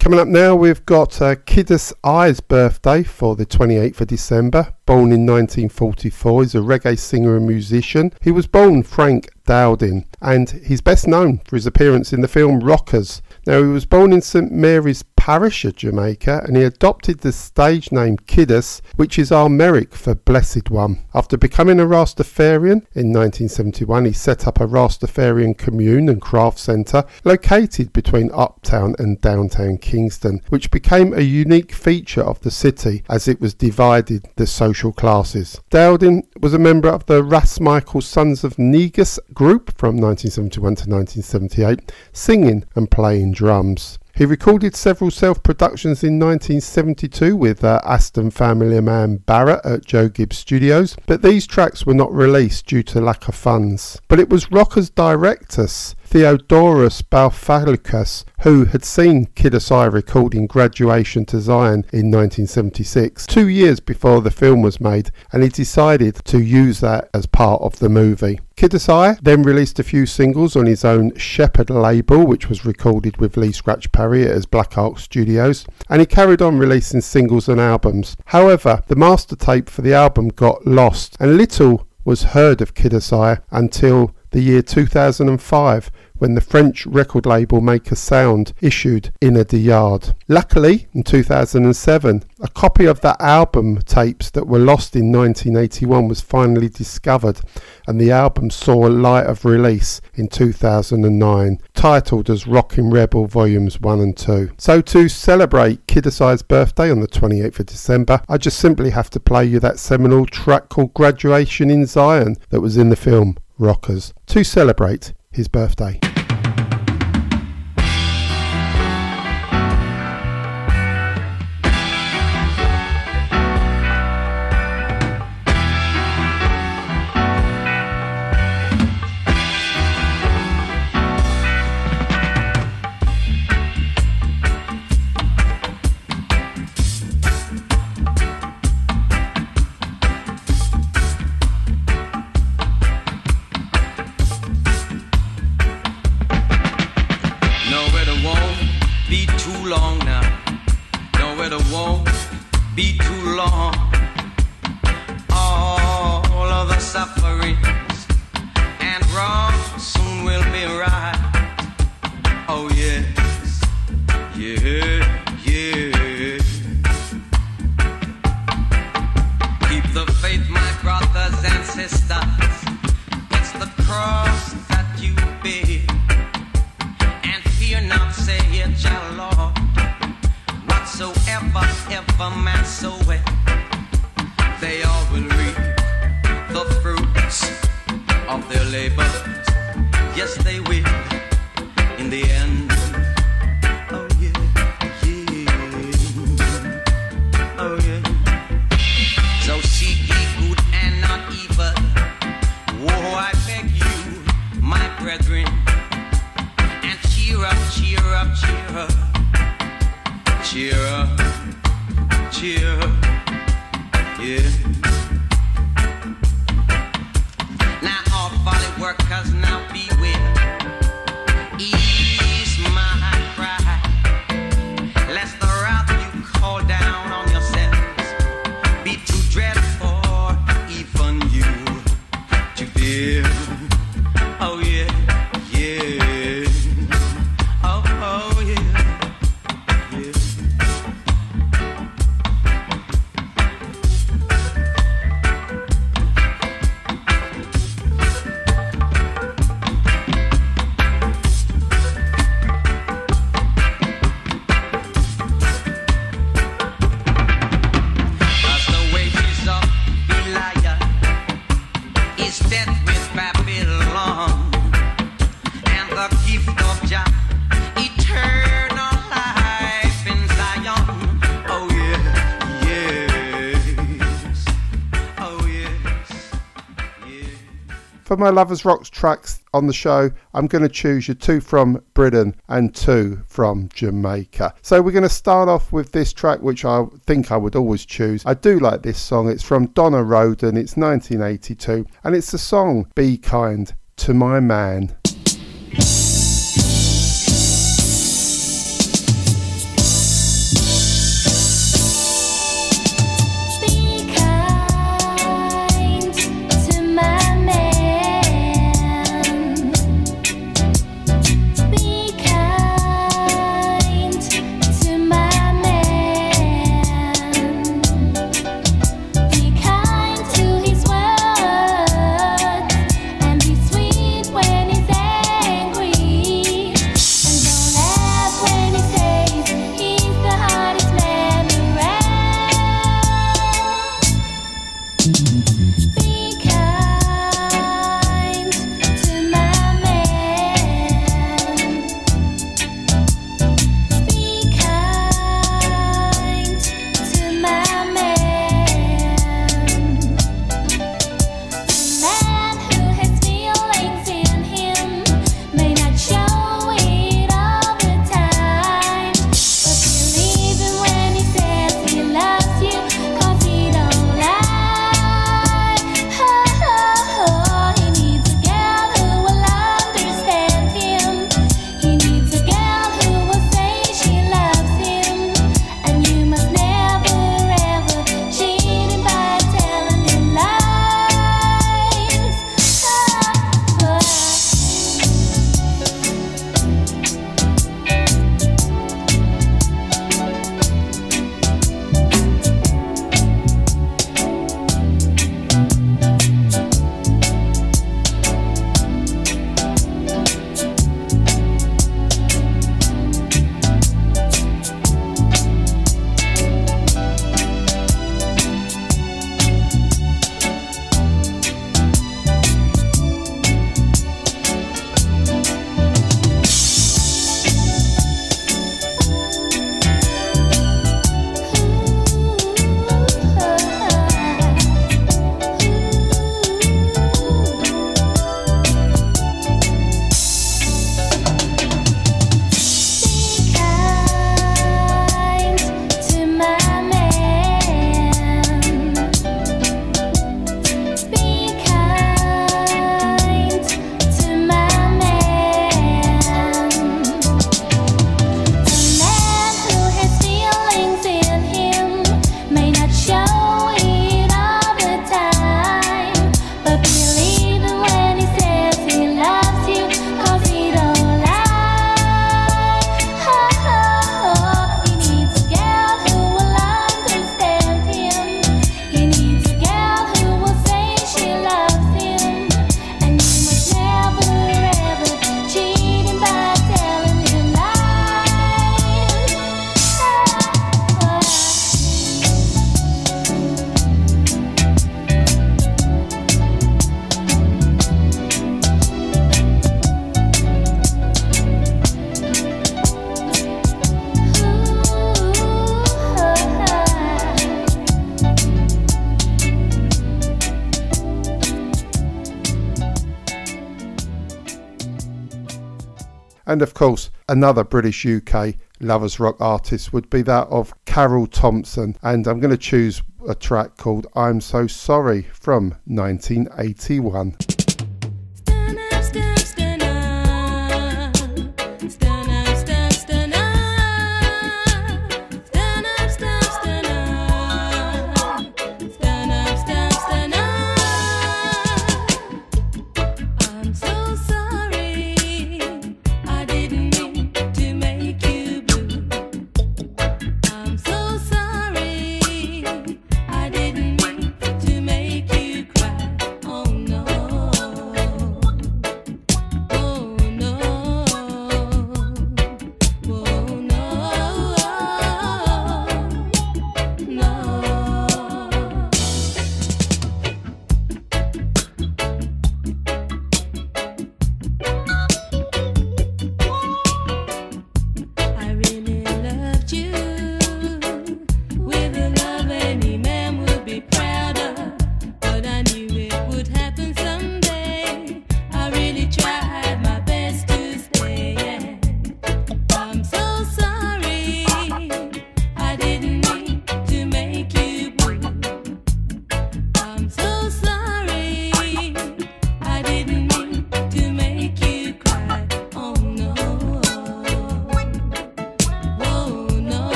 Speaker 2: Coming up now, we've got uh, Kiddus I's birthday for the 28th of December. Born in 1944, he's a reggae singer and musician. He was born Frank Dowding, and he's best known for his appearance in the film Rockers. Now, he was born in St Mary's Parish of Jamaica, and he adopted the stage name Kiddus, which is Amharic for Blessed One. After becoming a Rastafarian in 1971, he set up a Rastafarian commune and craft centre located between Uptown and downtown Kingston, which became a unique feature of the city as it was divided the social classes. Dowding was a member of the Ras Michael Sons of Negus group from 1971 to 1978, singing and playing drums. He recorded several self productions in 1972 with uh, Aston family man Barrett at Joe Gibbs Studios, but these tracks were not released due to lack of funds. But it was Rockers directus Theodoros Bafaloukos, who had seen Kiddus I recording Graduation to Zion in 1976, two years before the film was made, and he decided to use that as part of the movie. Kiddus I then released a few singles on his own Shepherd label, which was recorded with Lee Scratch Perry at his Black Ark Studios, and he carried on releasing singles and albums. However, the master tape for the album got lost, and little was heard of Kiddus I until the year 2005 when the French record label Makasound issued Inna de Yard. Luckily, in 2007, a copy of the album tapes that were lost in 1981 was finally discovered and the album saw a light of release in 2009, titled as Rockin' Rebel Volumes 1 and 2. So to celebrate Kiddus I's birthday on the 28th of December, I just simply have to play you that seminal track called Graduation in Zion that was in the film Rockers to celebrate his birthday.
Speaker 10: For
Speaker 2: my Lovers Rocks tracks on the show, I'm going to choose you two from Britain and two from Jamaica. So we're going to start off with this track, which I think I would always choose. I do like this song. It's from Donna Rhoden. It's 1982, and it's the song "Be Kind to My Man."
Speaker 11: Another British UK lovers rock artist would be that of Carol Thompson, and I'm going to choose a track called I'm So Sorry from 1981.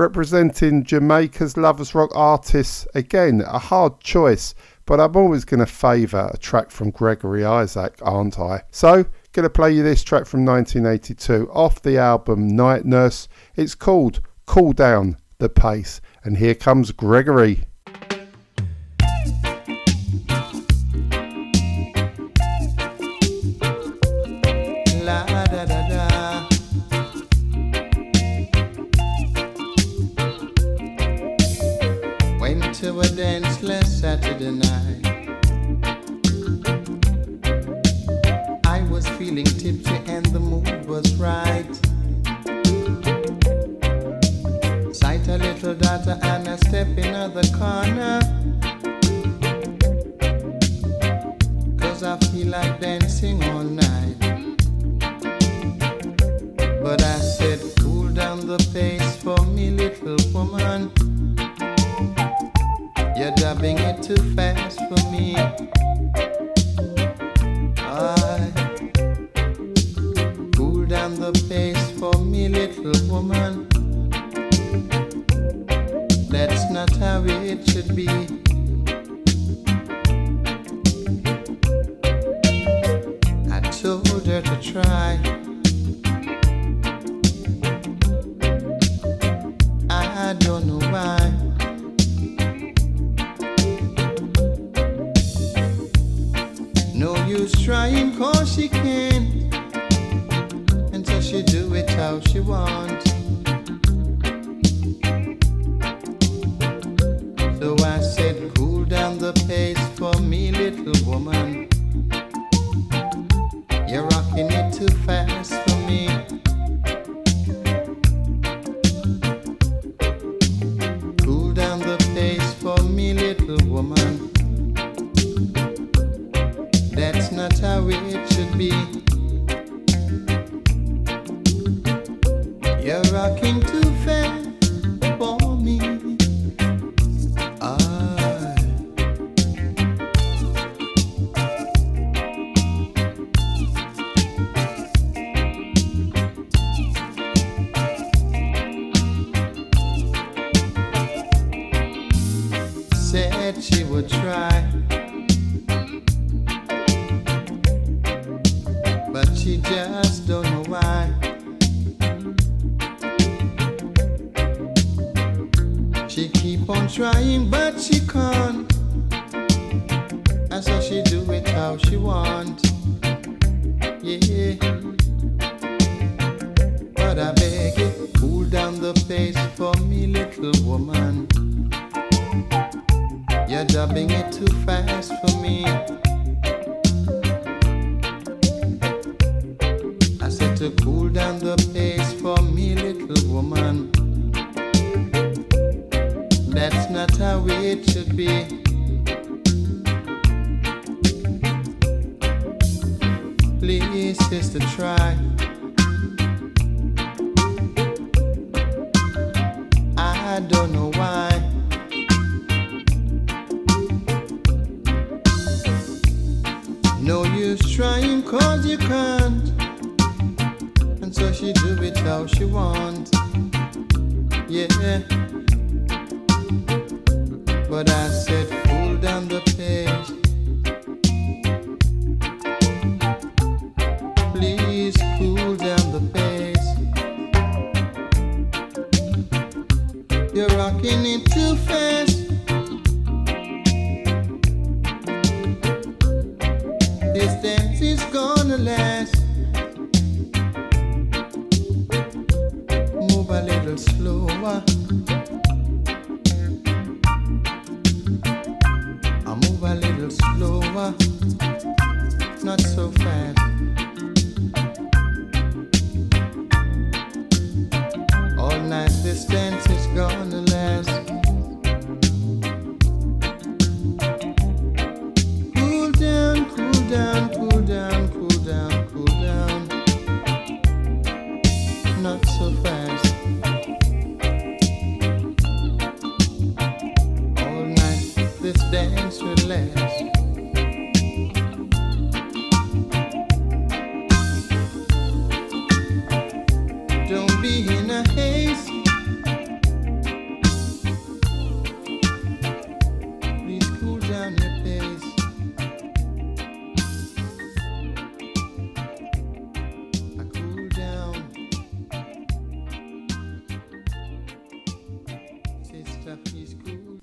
Speaker 11: representing Jamaica's Lovers Rock artists. Again, a hard choice, but I'm always going to favour a track from Gregory Isaac, aren't I? So, going to play you this track from 1982 off the album Night Nurse. It's called Cool Down the Pace, and here comes Gregory.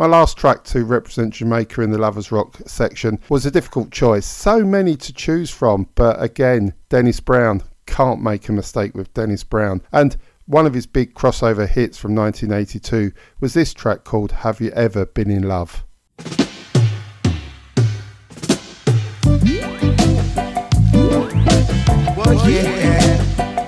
Speaker 2: my last track to represent Jamaica in the Lovers Rock section was a difficult choice. So many to choose from, but again, Dennis Brown can't make a mistake with Dennis Brown. And one of his big crossover hits from 1982 was this track called Have You Ever Been in Love?
Speaker 4: Well, yeah.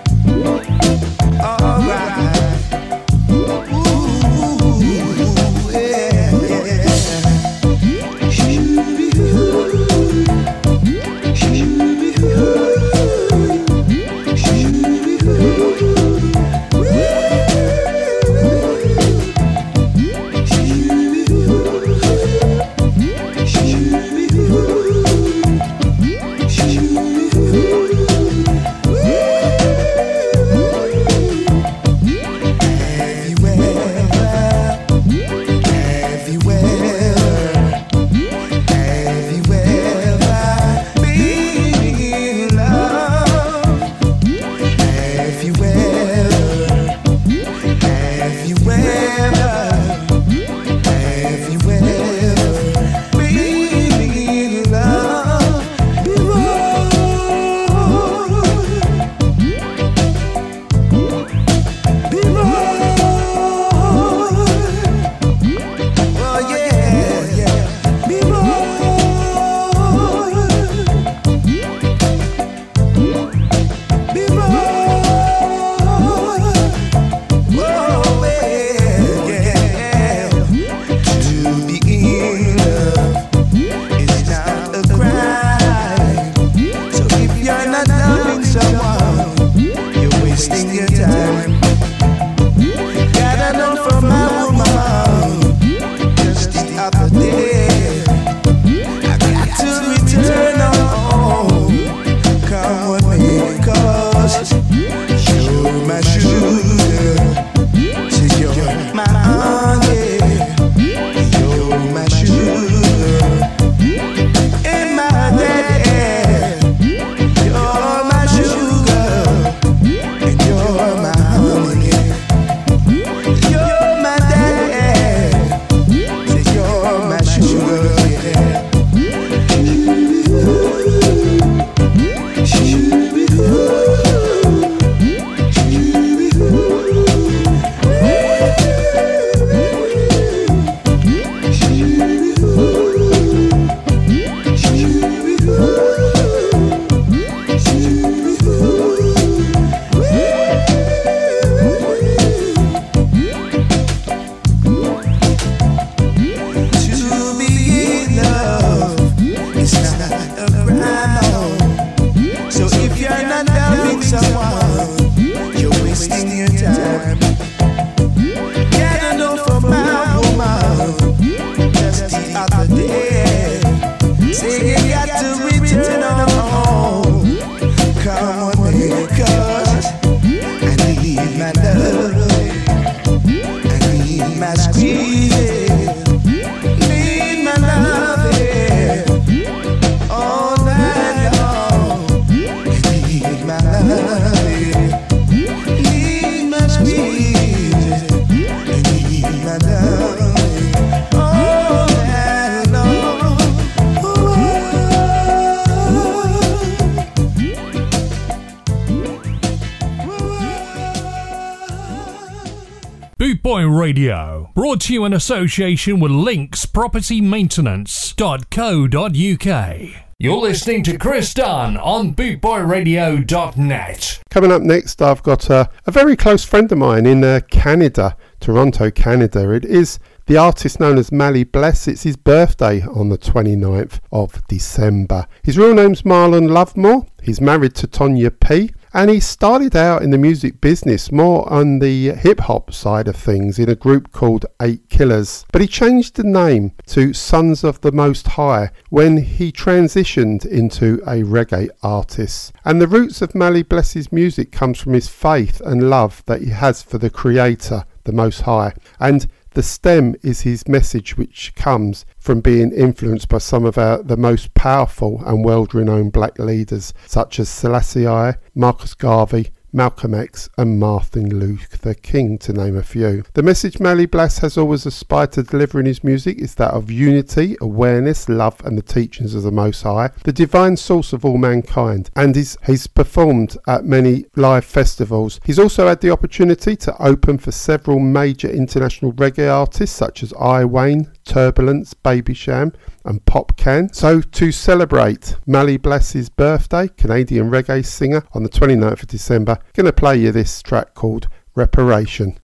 Speaker 4: In
Speaker 1: association with Links Property Maintenance.co.uk. You're listening to Chris Dunn on bootboyradio.net.
Speaker 2: Coming up next, I've got a, a very close friend of mine in uh, Canada, Toronto, Canada. It is the artist known as Mally Bless. It's his birthday on the 29th of December. His real name's Marlon Lovemore. He's married to Tonya P. And he started out in the music business more on the hip hop side of things in a group called Eight Killers. But he changed the name to Sons of the Most High when he transitioned into a reggae artist. And the roots of Mally Bless's music comes from his faith and love that he has for the Creator, the Most High. And the stem is his message, which comes from being influenced by some of our, the most powerful and world renowned black leaders, such as Selassie I, Marcus Garvey, Malcolm X, and Martin Luther King, to name a few. The message Mally Bless has always aspired to deliver in his music is that of unity, awareness, love, and the teachings of the Most High, the divine source of all mankind. And he's, he's performed at many live festivals. He's also had the opportunity to open for several major international reggae artists such as I Wayne, Turbulence, Baby Cham, and Popcaan. So to celebrate Mally Bless's birthday, Canadian reggae singer, on the 29th of December, going to play you this track called Reparation.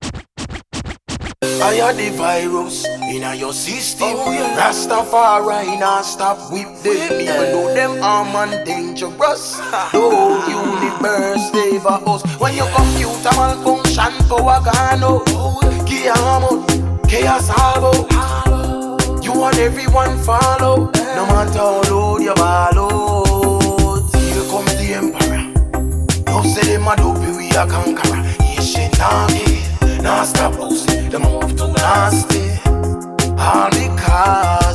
Speaker 12: I are the virus in your system. Oh, Rastafari now stop with them. Even though them arm and dangerous. No universe favor us. When your computer malfunction power gone out. Oh, Kiamo, chaos all out. And everyone follow. No matter how loud you ball out. Here comes the emperor. No say them a dope, we a conqueror. Ancient army, now stop losing. Them move too nasty. All because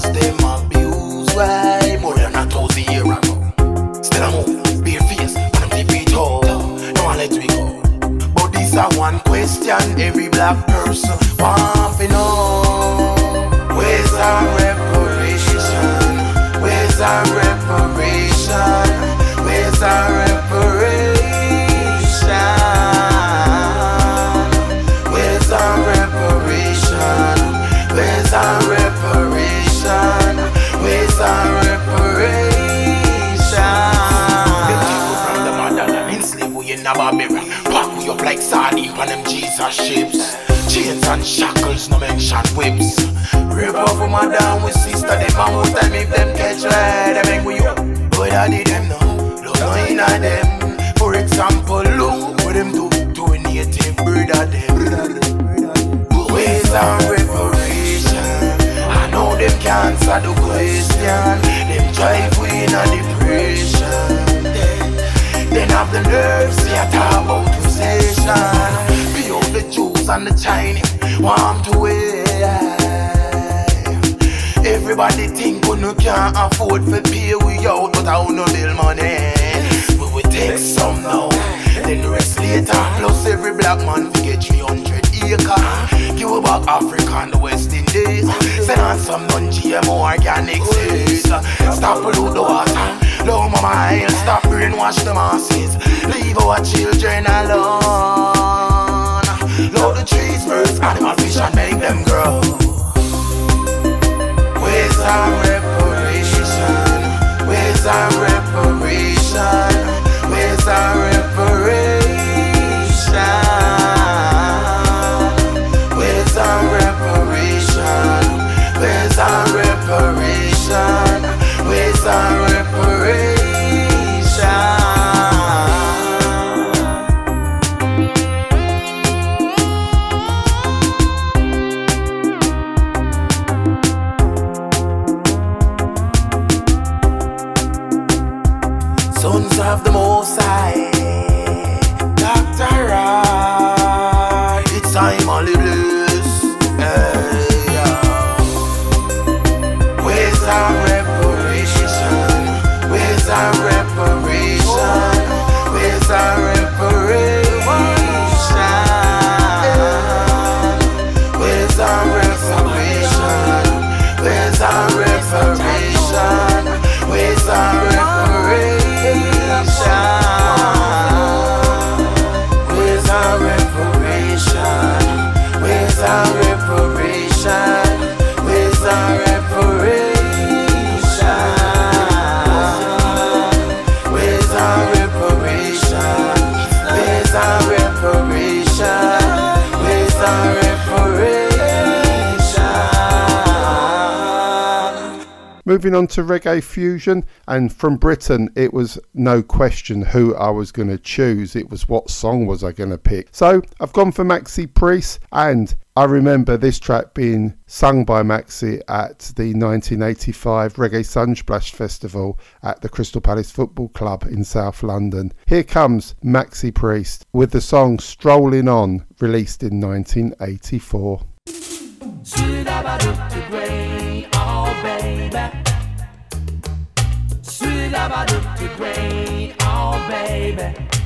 Speaker 12: to
Speaker 2: reggae fusion, and from Britain, it was no question who I was going to choose. It was what song was I going to pick. So I've gone for Maxi Priest, and I remember this track being sung by Maxi at the 1985 Reggae Sunsplash Festival at the Crystal Palace Football Club in South London. Here comes Maxi Priest with the song Strolling On, released in 1984.
Speaker 11: I look to brain, oh baby.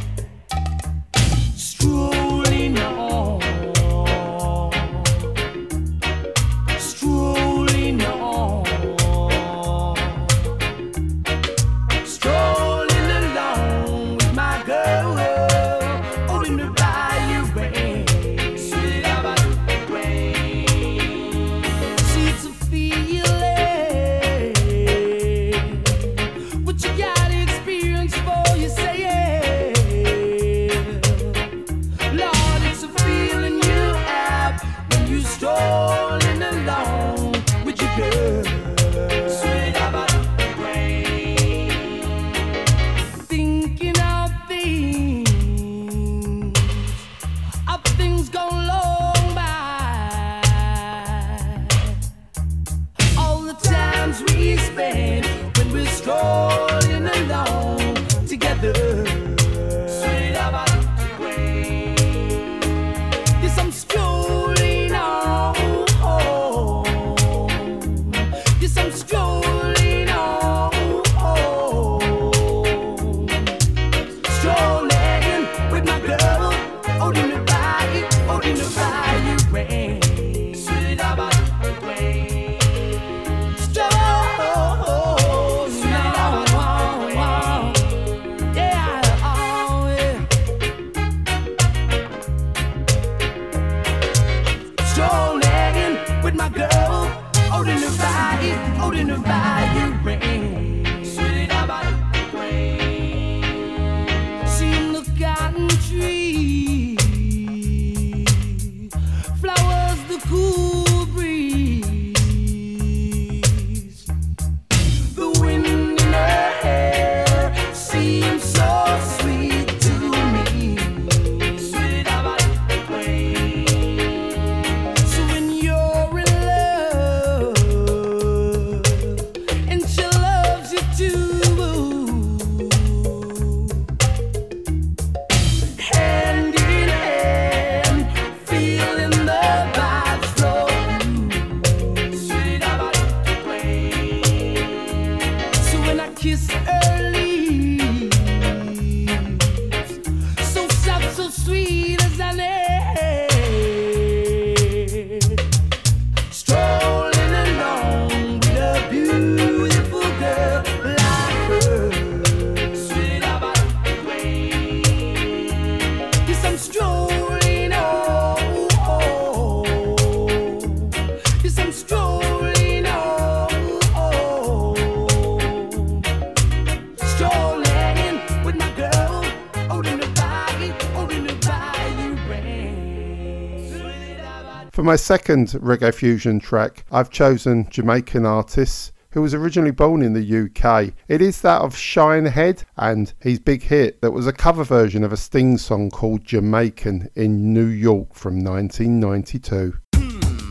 Speaker 2: For my second reggae fusion track, I've chosen Jamaican artist who was originally born in the UK. It is that of Shinehead and his big hit that was a cover version of a Sting song called Jamaican in New York from 1992.
Speaker 13: Hmm.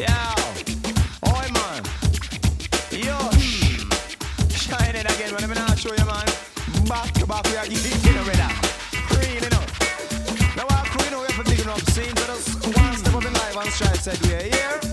Speaker 13: Yeah. Shining again, man. I'm you, man. Back back, Israel said we are here.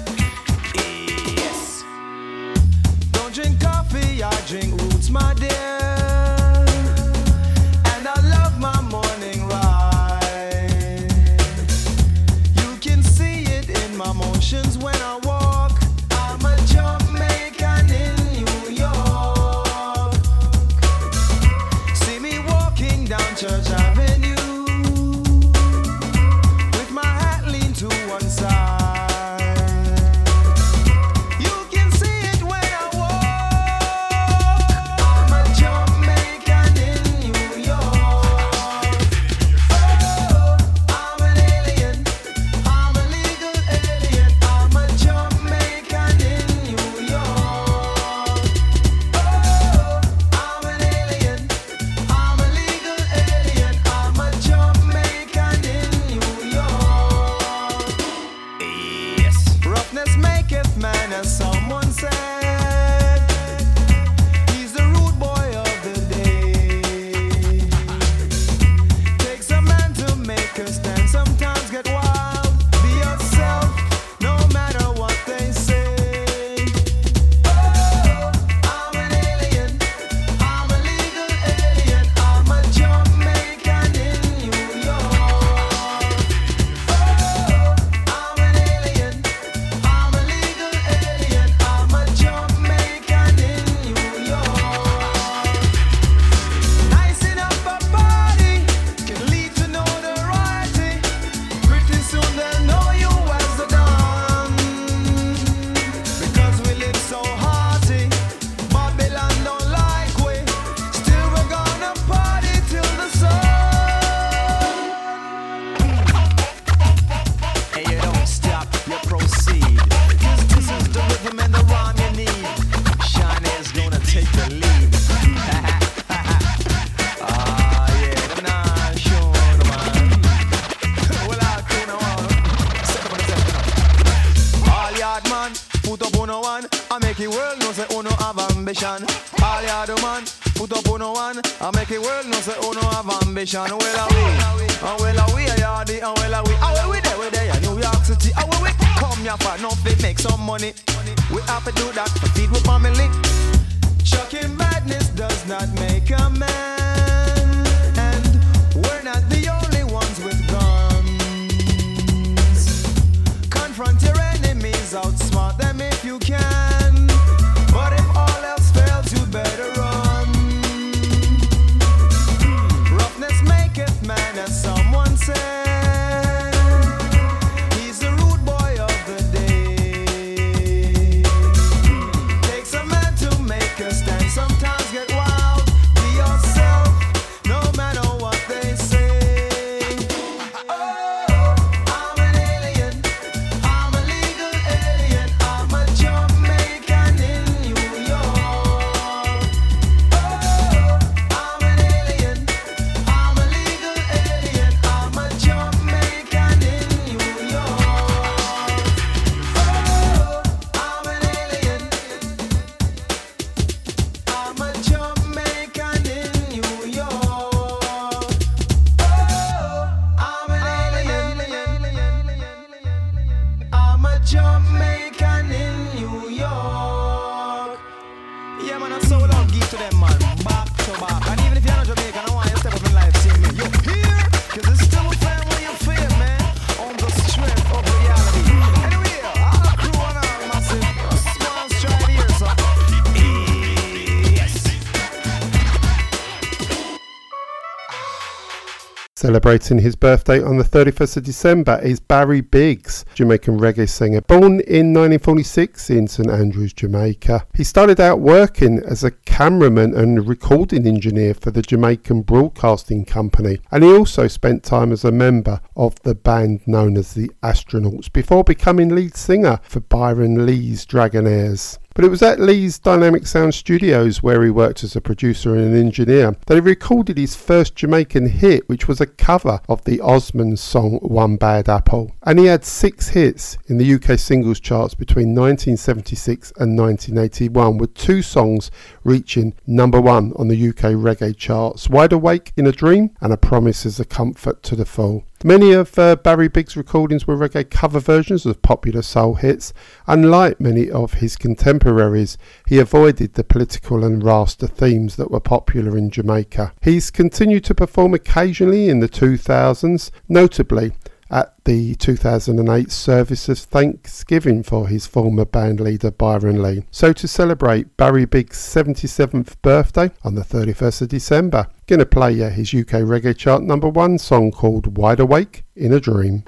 Speaker 2: Celebrating his birthday on the 31st of December is Barry Biggs, Jamaican reggae singer. Born in 1946 in St Andrews, Jamaica. He started out working as a cameraman and recording engineer for the Jamaican Broadcasting Company, and he also spent time as a member of the band known as the Astronauts before becoming lead singer for Byron Lee's Dragonaires. But it was at Lee's Dynamic Sound Studios, where he worked as a producer and an engineer, that he recorded his first Jamaican hit, which was a cover of the Osmonds song One Bad Apple. And he had six hits in the UK singles charts between 1976 and 1981, with two songs reaching number one on the UK reggae charts Wide Awake in a Dream and A Promise is a Comfort to the Fool. Many of uh, Barry Biggs' recordings were reggae cover versions of popular soul hits. Unlike many of his contemporaries, he avoided the political and Rasta themes that were popular in Jamaica. He's continued to perform occasionally in the 2000s, notably at the 2008 service of Thanksgiving for his former band leader Byron Lee. So to celebrate Barry Biggs' 77th birthday on the 31st of December, gonna play uh, his UK reggae chart number one song called Wide Awake in a Dream.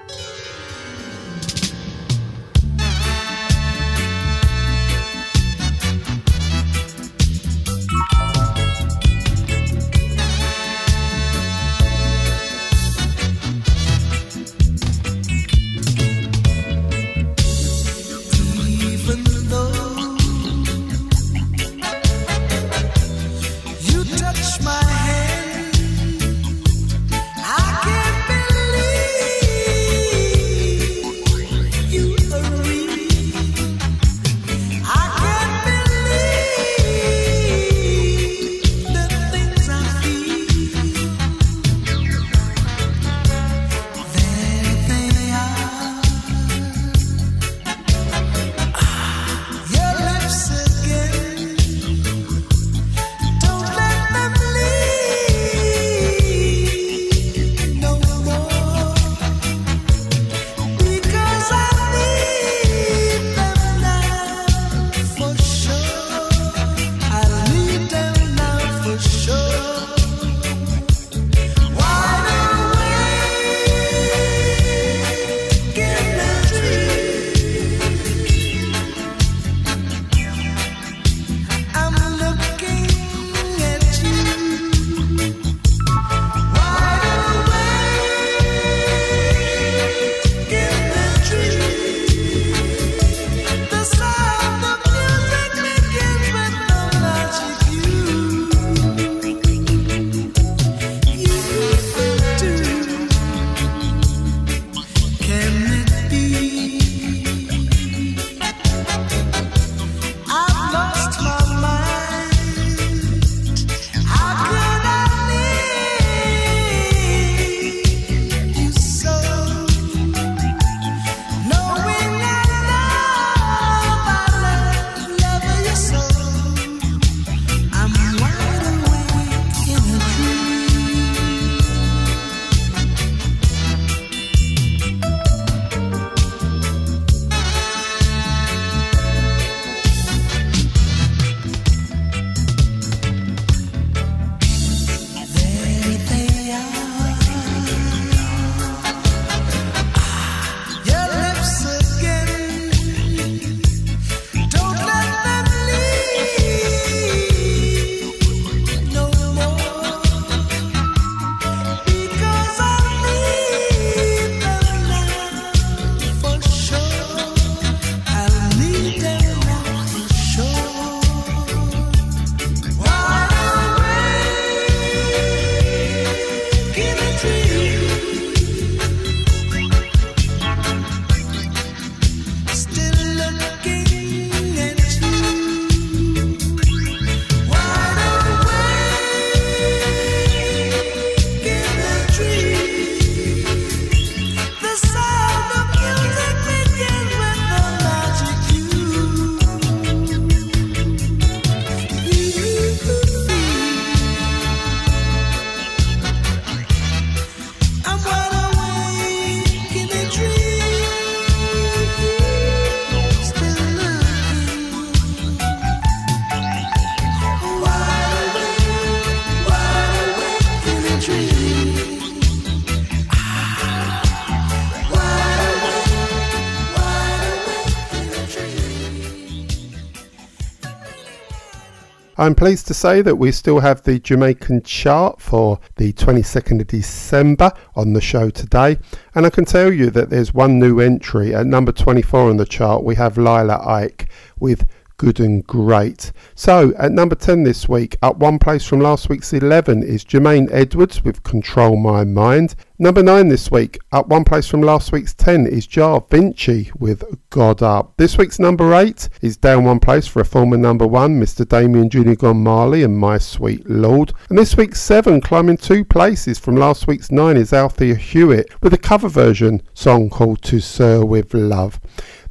Speaker 2: I'm pleased to say that we still have the Jamaican chart for the 22nd of December on the show today, and I can tell you that there's one new entry at number 24 on the chart. We have Lila Ike with Good and Great. So, at number 10 this week, up one place from last week's 11, is Jermaine Edwards with Control My Mind. Number 9 this week, up one place from last week's 10, is Jah Vinci with God Up. This week's number 8 is down one place for a former number 1, Mr. Damian Junior Gong Marley and My Sweet Lord. And this week's 7, climbing two places from last week's 9, is Althea Hewitt with a cover version song called To Sir With Love.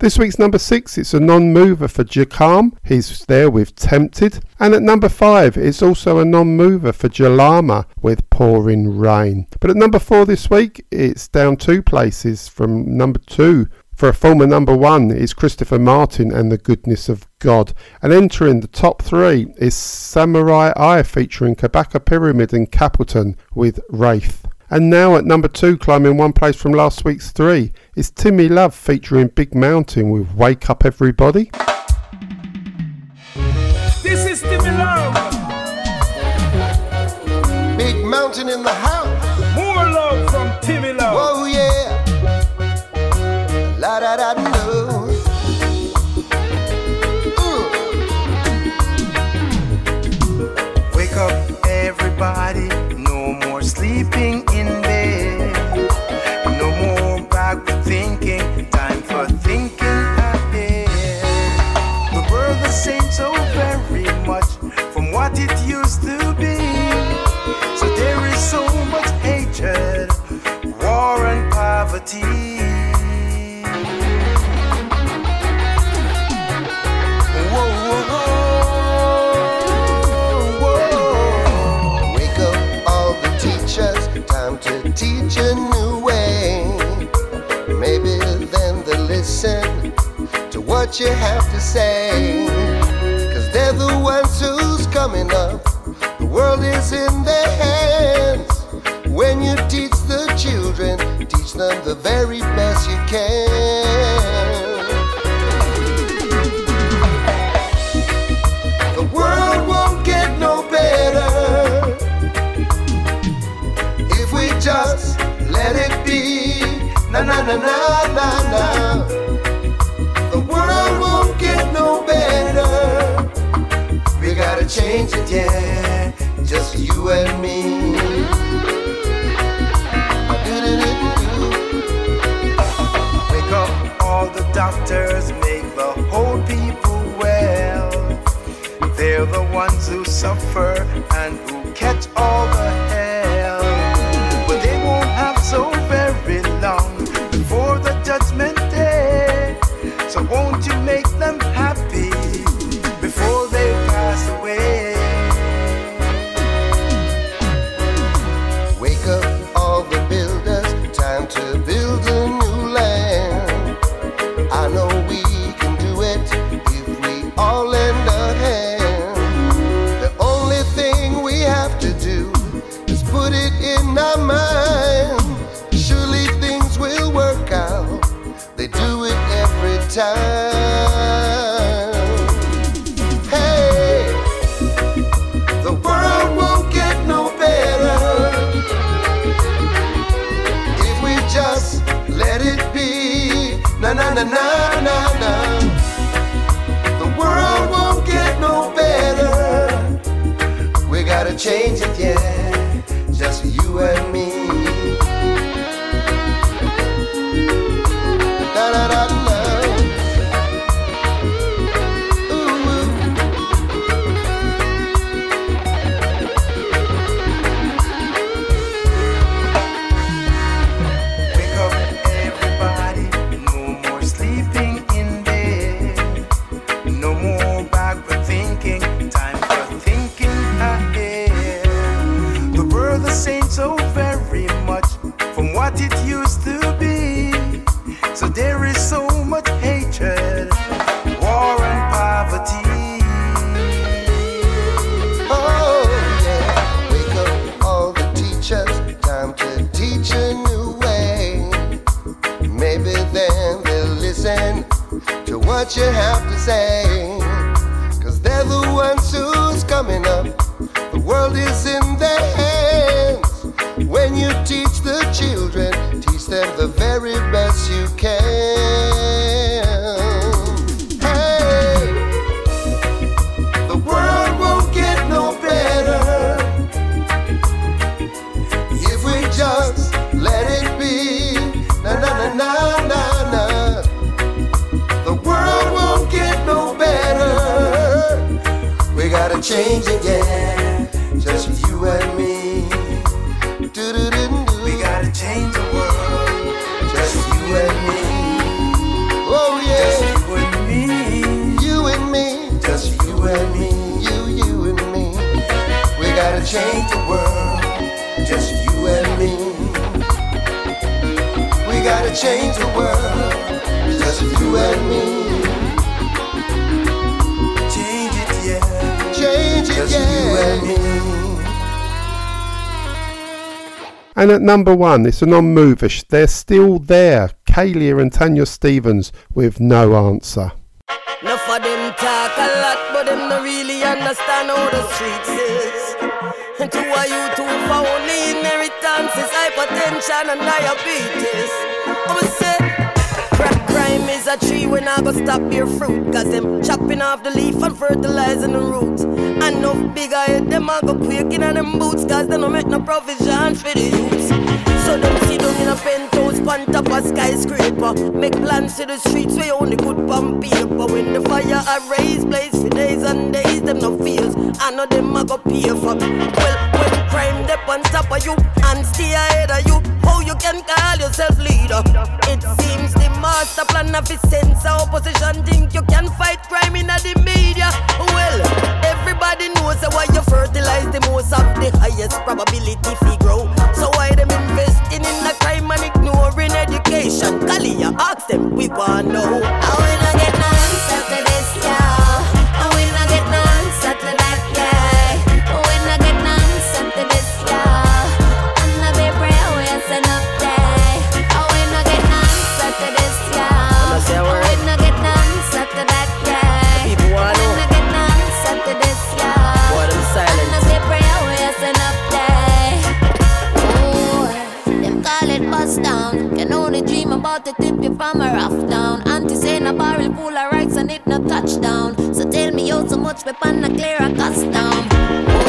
Speaker 2: This week's number six, it's a non-mover for Jakam. He's there with Tempted. And at number five, it's also a non-mover for Jalama with Pouring Rain. But at number four this week, it's down two places from number two. For a former number one is Christopher Martin and the Goodness of God. And entering the top three is Samory I featuring Kabaka Pyramid and Capleton with Wraith. And now at number two, climbing one place from last week's three, is Timmy Love featuring Big Mountain with Wake Up Everybody.
Speaker 14: This is Timmy Love.
Speaker 15: Big mountain in the house. Teach a new way. Maybe then they'll listen to what you have to say. Change
Speaker 16: the
Speaker 15: world, just you and me.
Speaker 12: We gotta change the world, just you and me. Change it, yeah. Change it, just you and me.
Speaker 2: And at number one, it's a non-mover. Sh- They're still there. Khalia and Tanya Stephens with no answer.
Speaker 17: Enough of them talk a lot, but them not really understand how the streets is. And two of you two for only inheritances, hypertension and diabetes. I'ma say, crime is a tree when I go stop your fruit. Cause them chopping off the leaf and fertilizing the roots. And enough bigger head, them a go quaking on them boots. Cause they don't make no provisions for the youths. So them sit down in a penthouse, pan top a skyscraper. Make plans to the streets where only good pump paper. When the fire I raise, blaze for days and days, them no fears. I know them a go pay for. Well, when crime dep on top of you and stay ahead of you, how you can call yourself leader? It seems the master plan of his sense of opposition think you can fight crime in the media. Well, everybody knows why you fertilize the most of the highest probability fi grow. So why them investing in the crime and ignoring education? Khalia, ask them, we want know. How we not get about to tip you from a rough down. Auntie saying a barrel full of rights and it no touchdown. So tell me how so much weapon a clear a custom.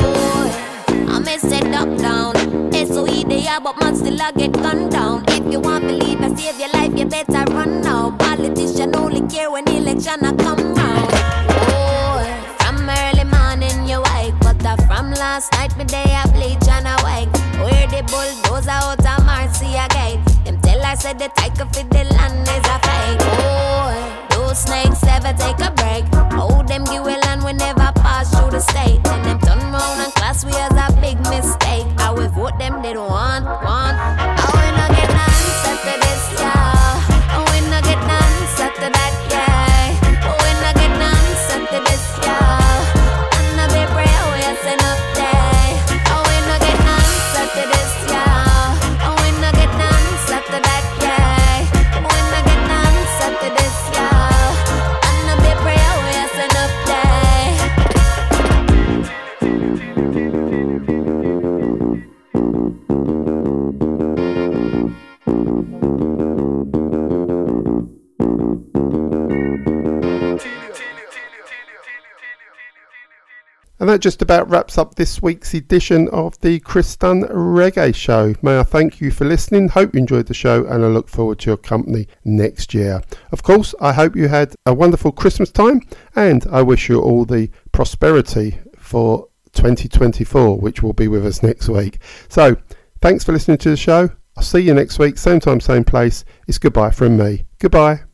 Speaker 17: Ooh, I may set up down. SOE they are, but man still I get gunned down. If you want to leave and save your life, you better run now. Politician only care when election a come round. Oh, from early morning you wake, but uh, from last night me day I bleach and I wake. Where the bulldozer out of Marcia gate. I said the tiger for the land is a fake. Oh, those snakes ever take a break. Oh, them give a land we never pass through the state. And them turn round and class we as a big mistake. I will vote them they don't want, want.
Speaker 2: That just about wraps up this week's edition of the Chris Dunn Reggae Show. May I thank you for listening. Hope you enjoyed the show and I look forward to your company next year. Of course, I hope you had a wonderful Christmas time and I wish you all the prosperity for 2024, which will be with us next week. So, thanks for listening to the show. I'll see you next week, same time, same place. It's goodbye from me. Goodbye.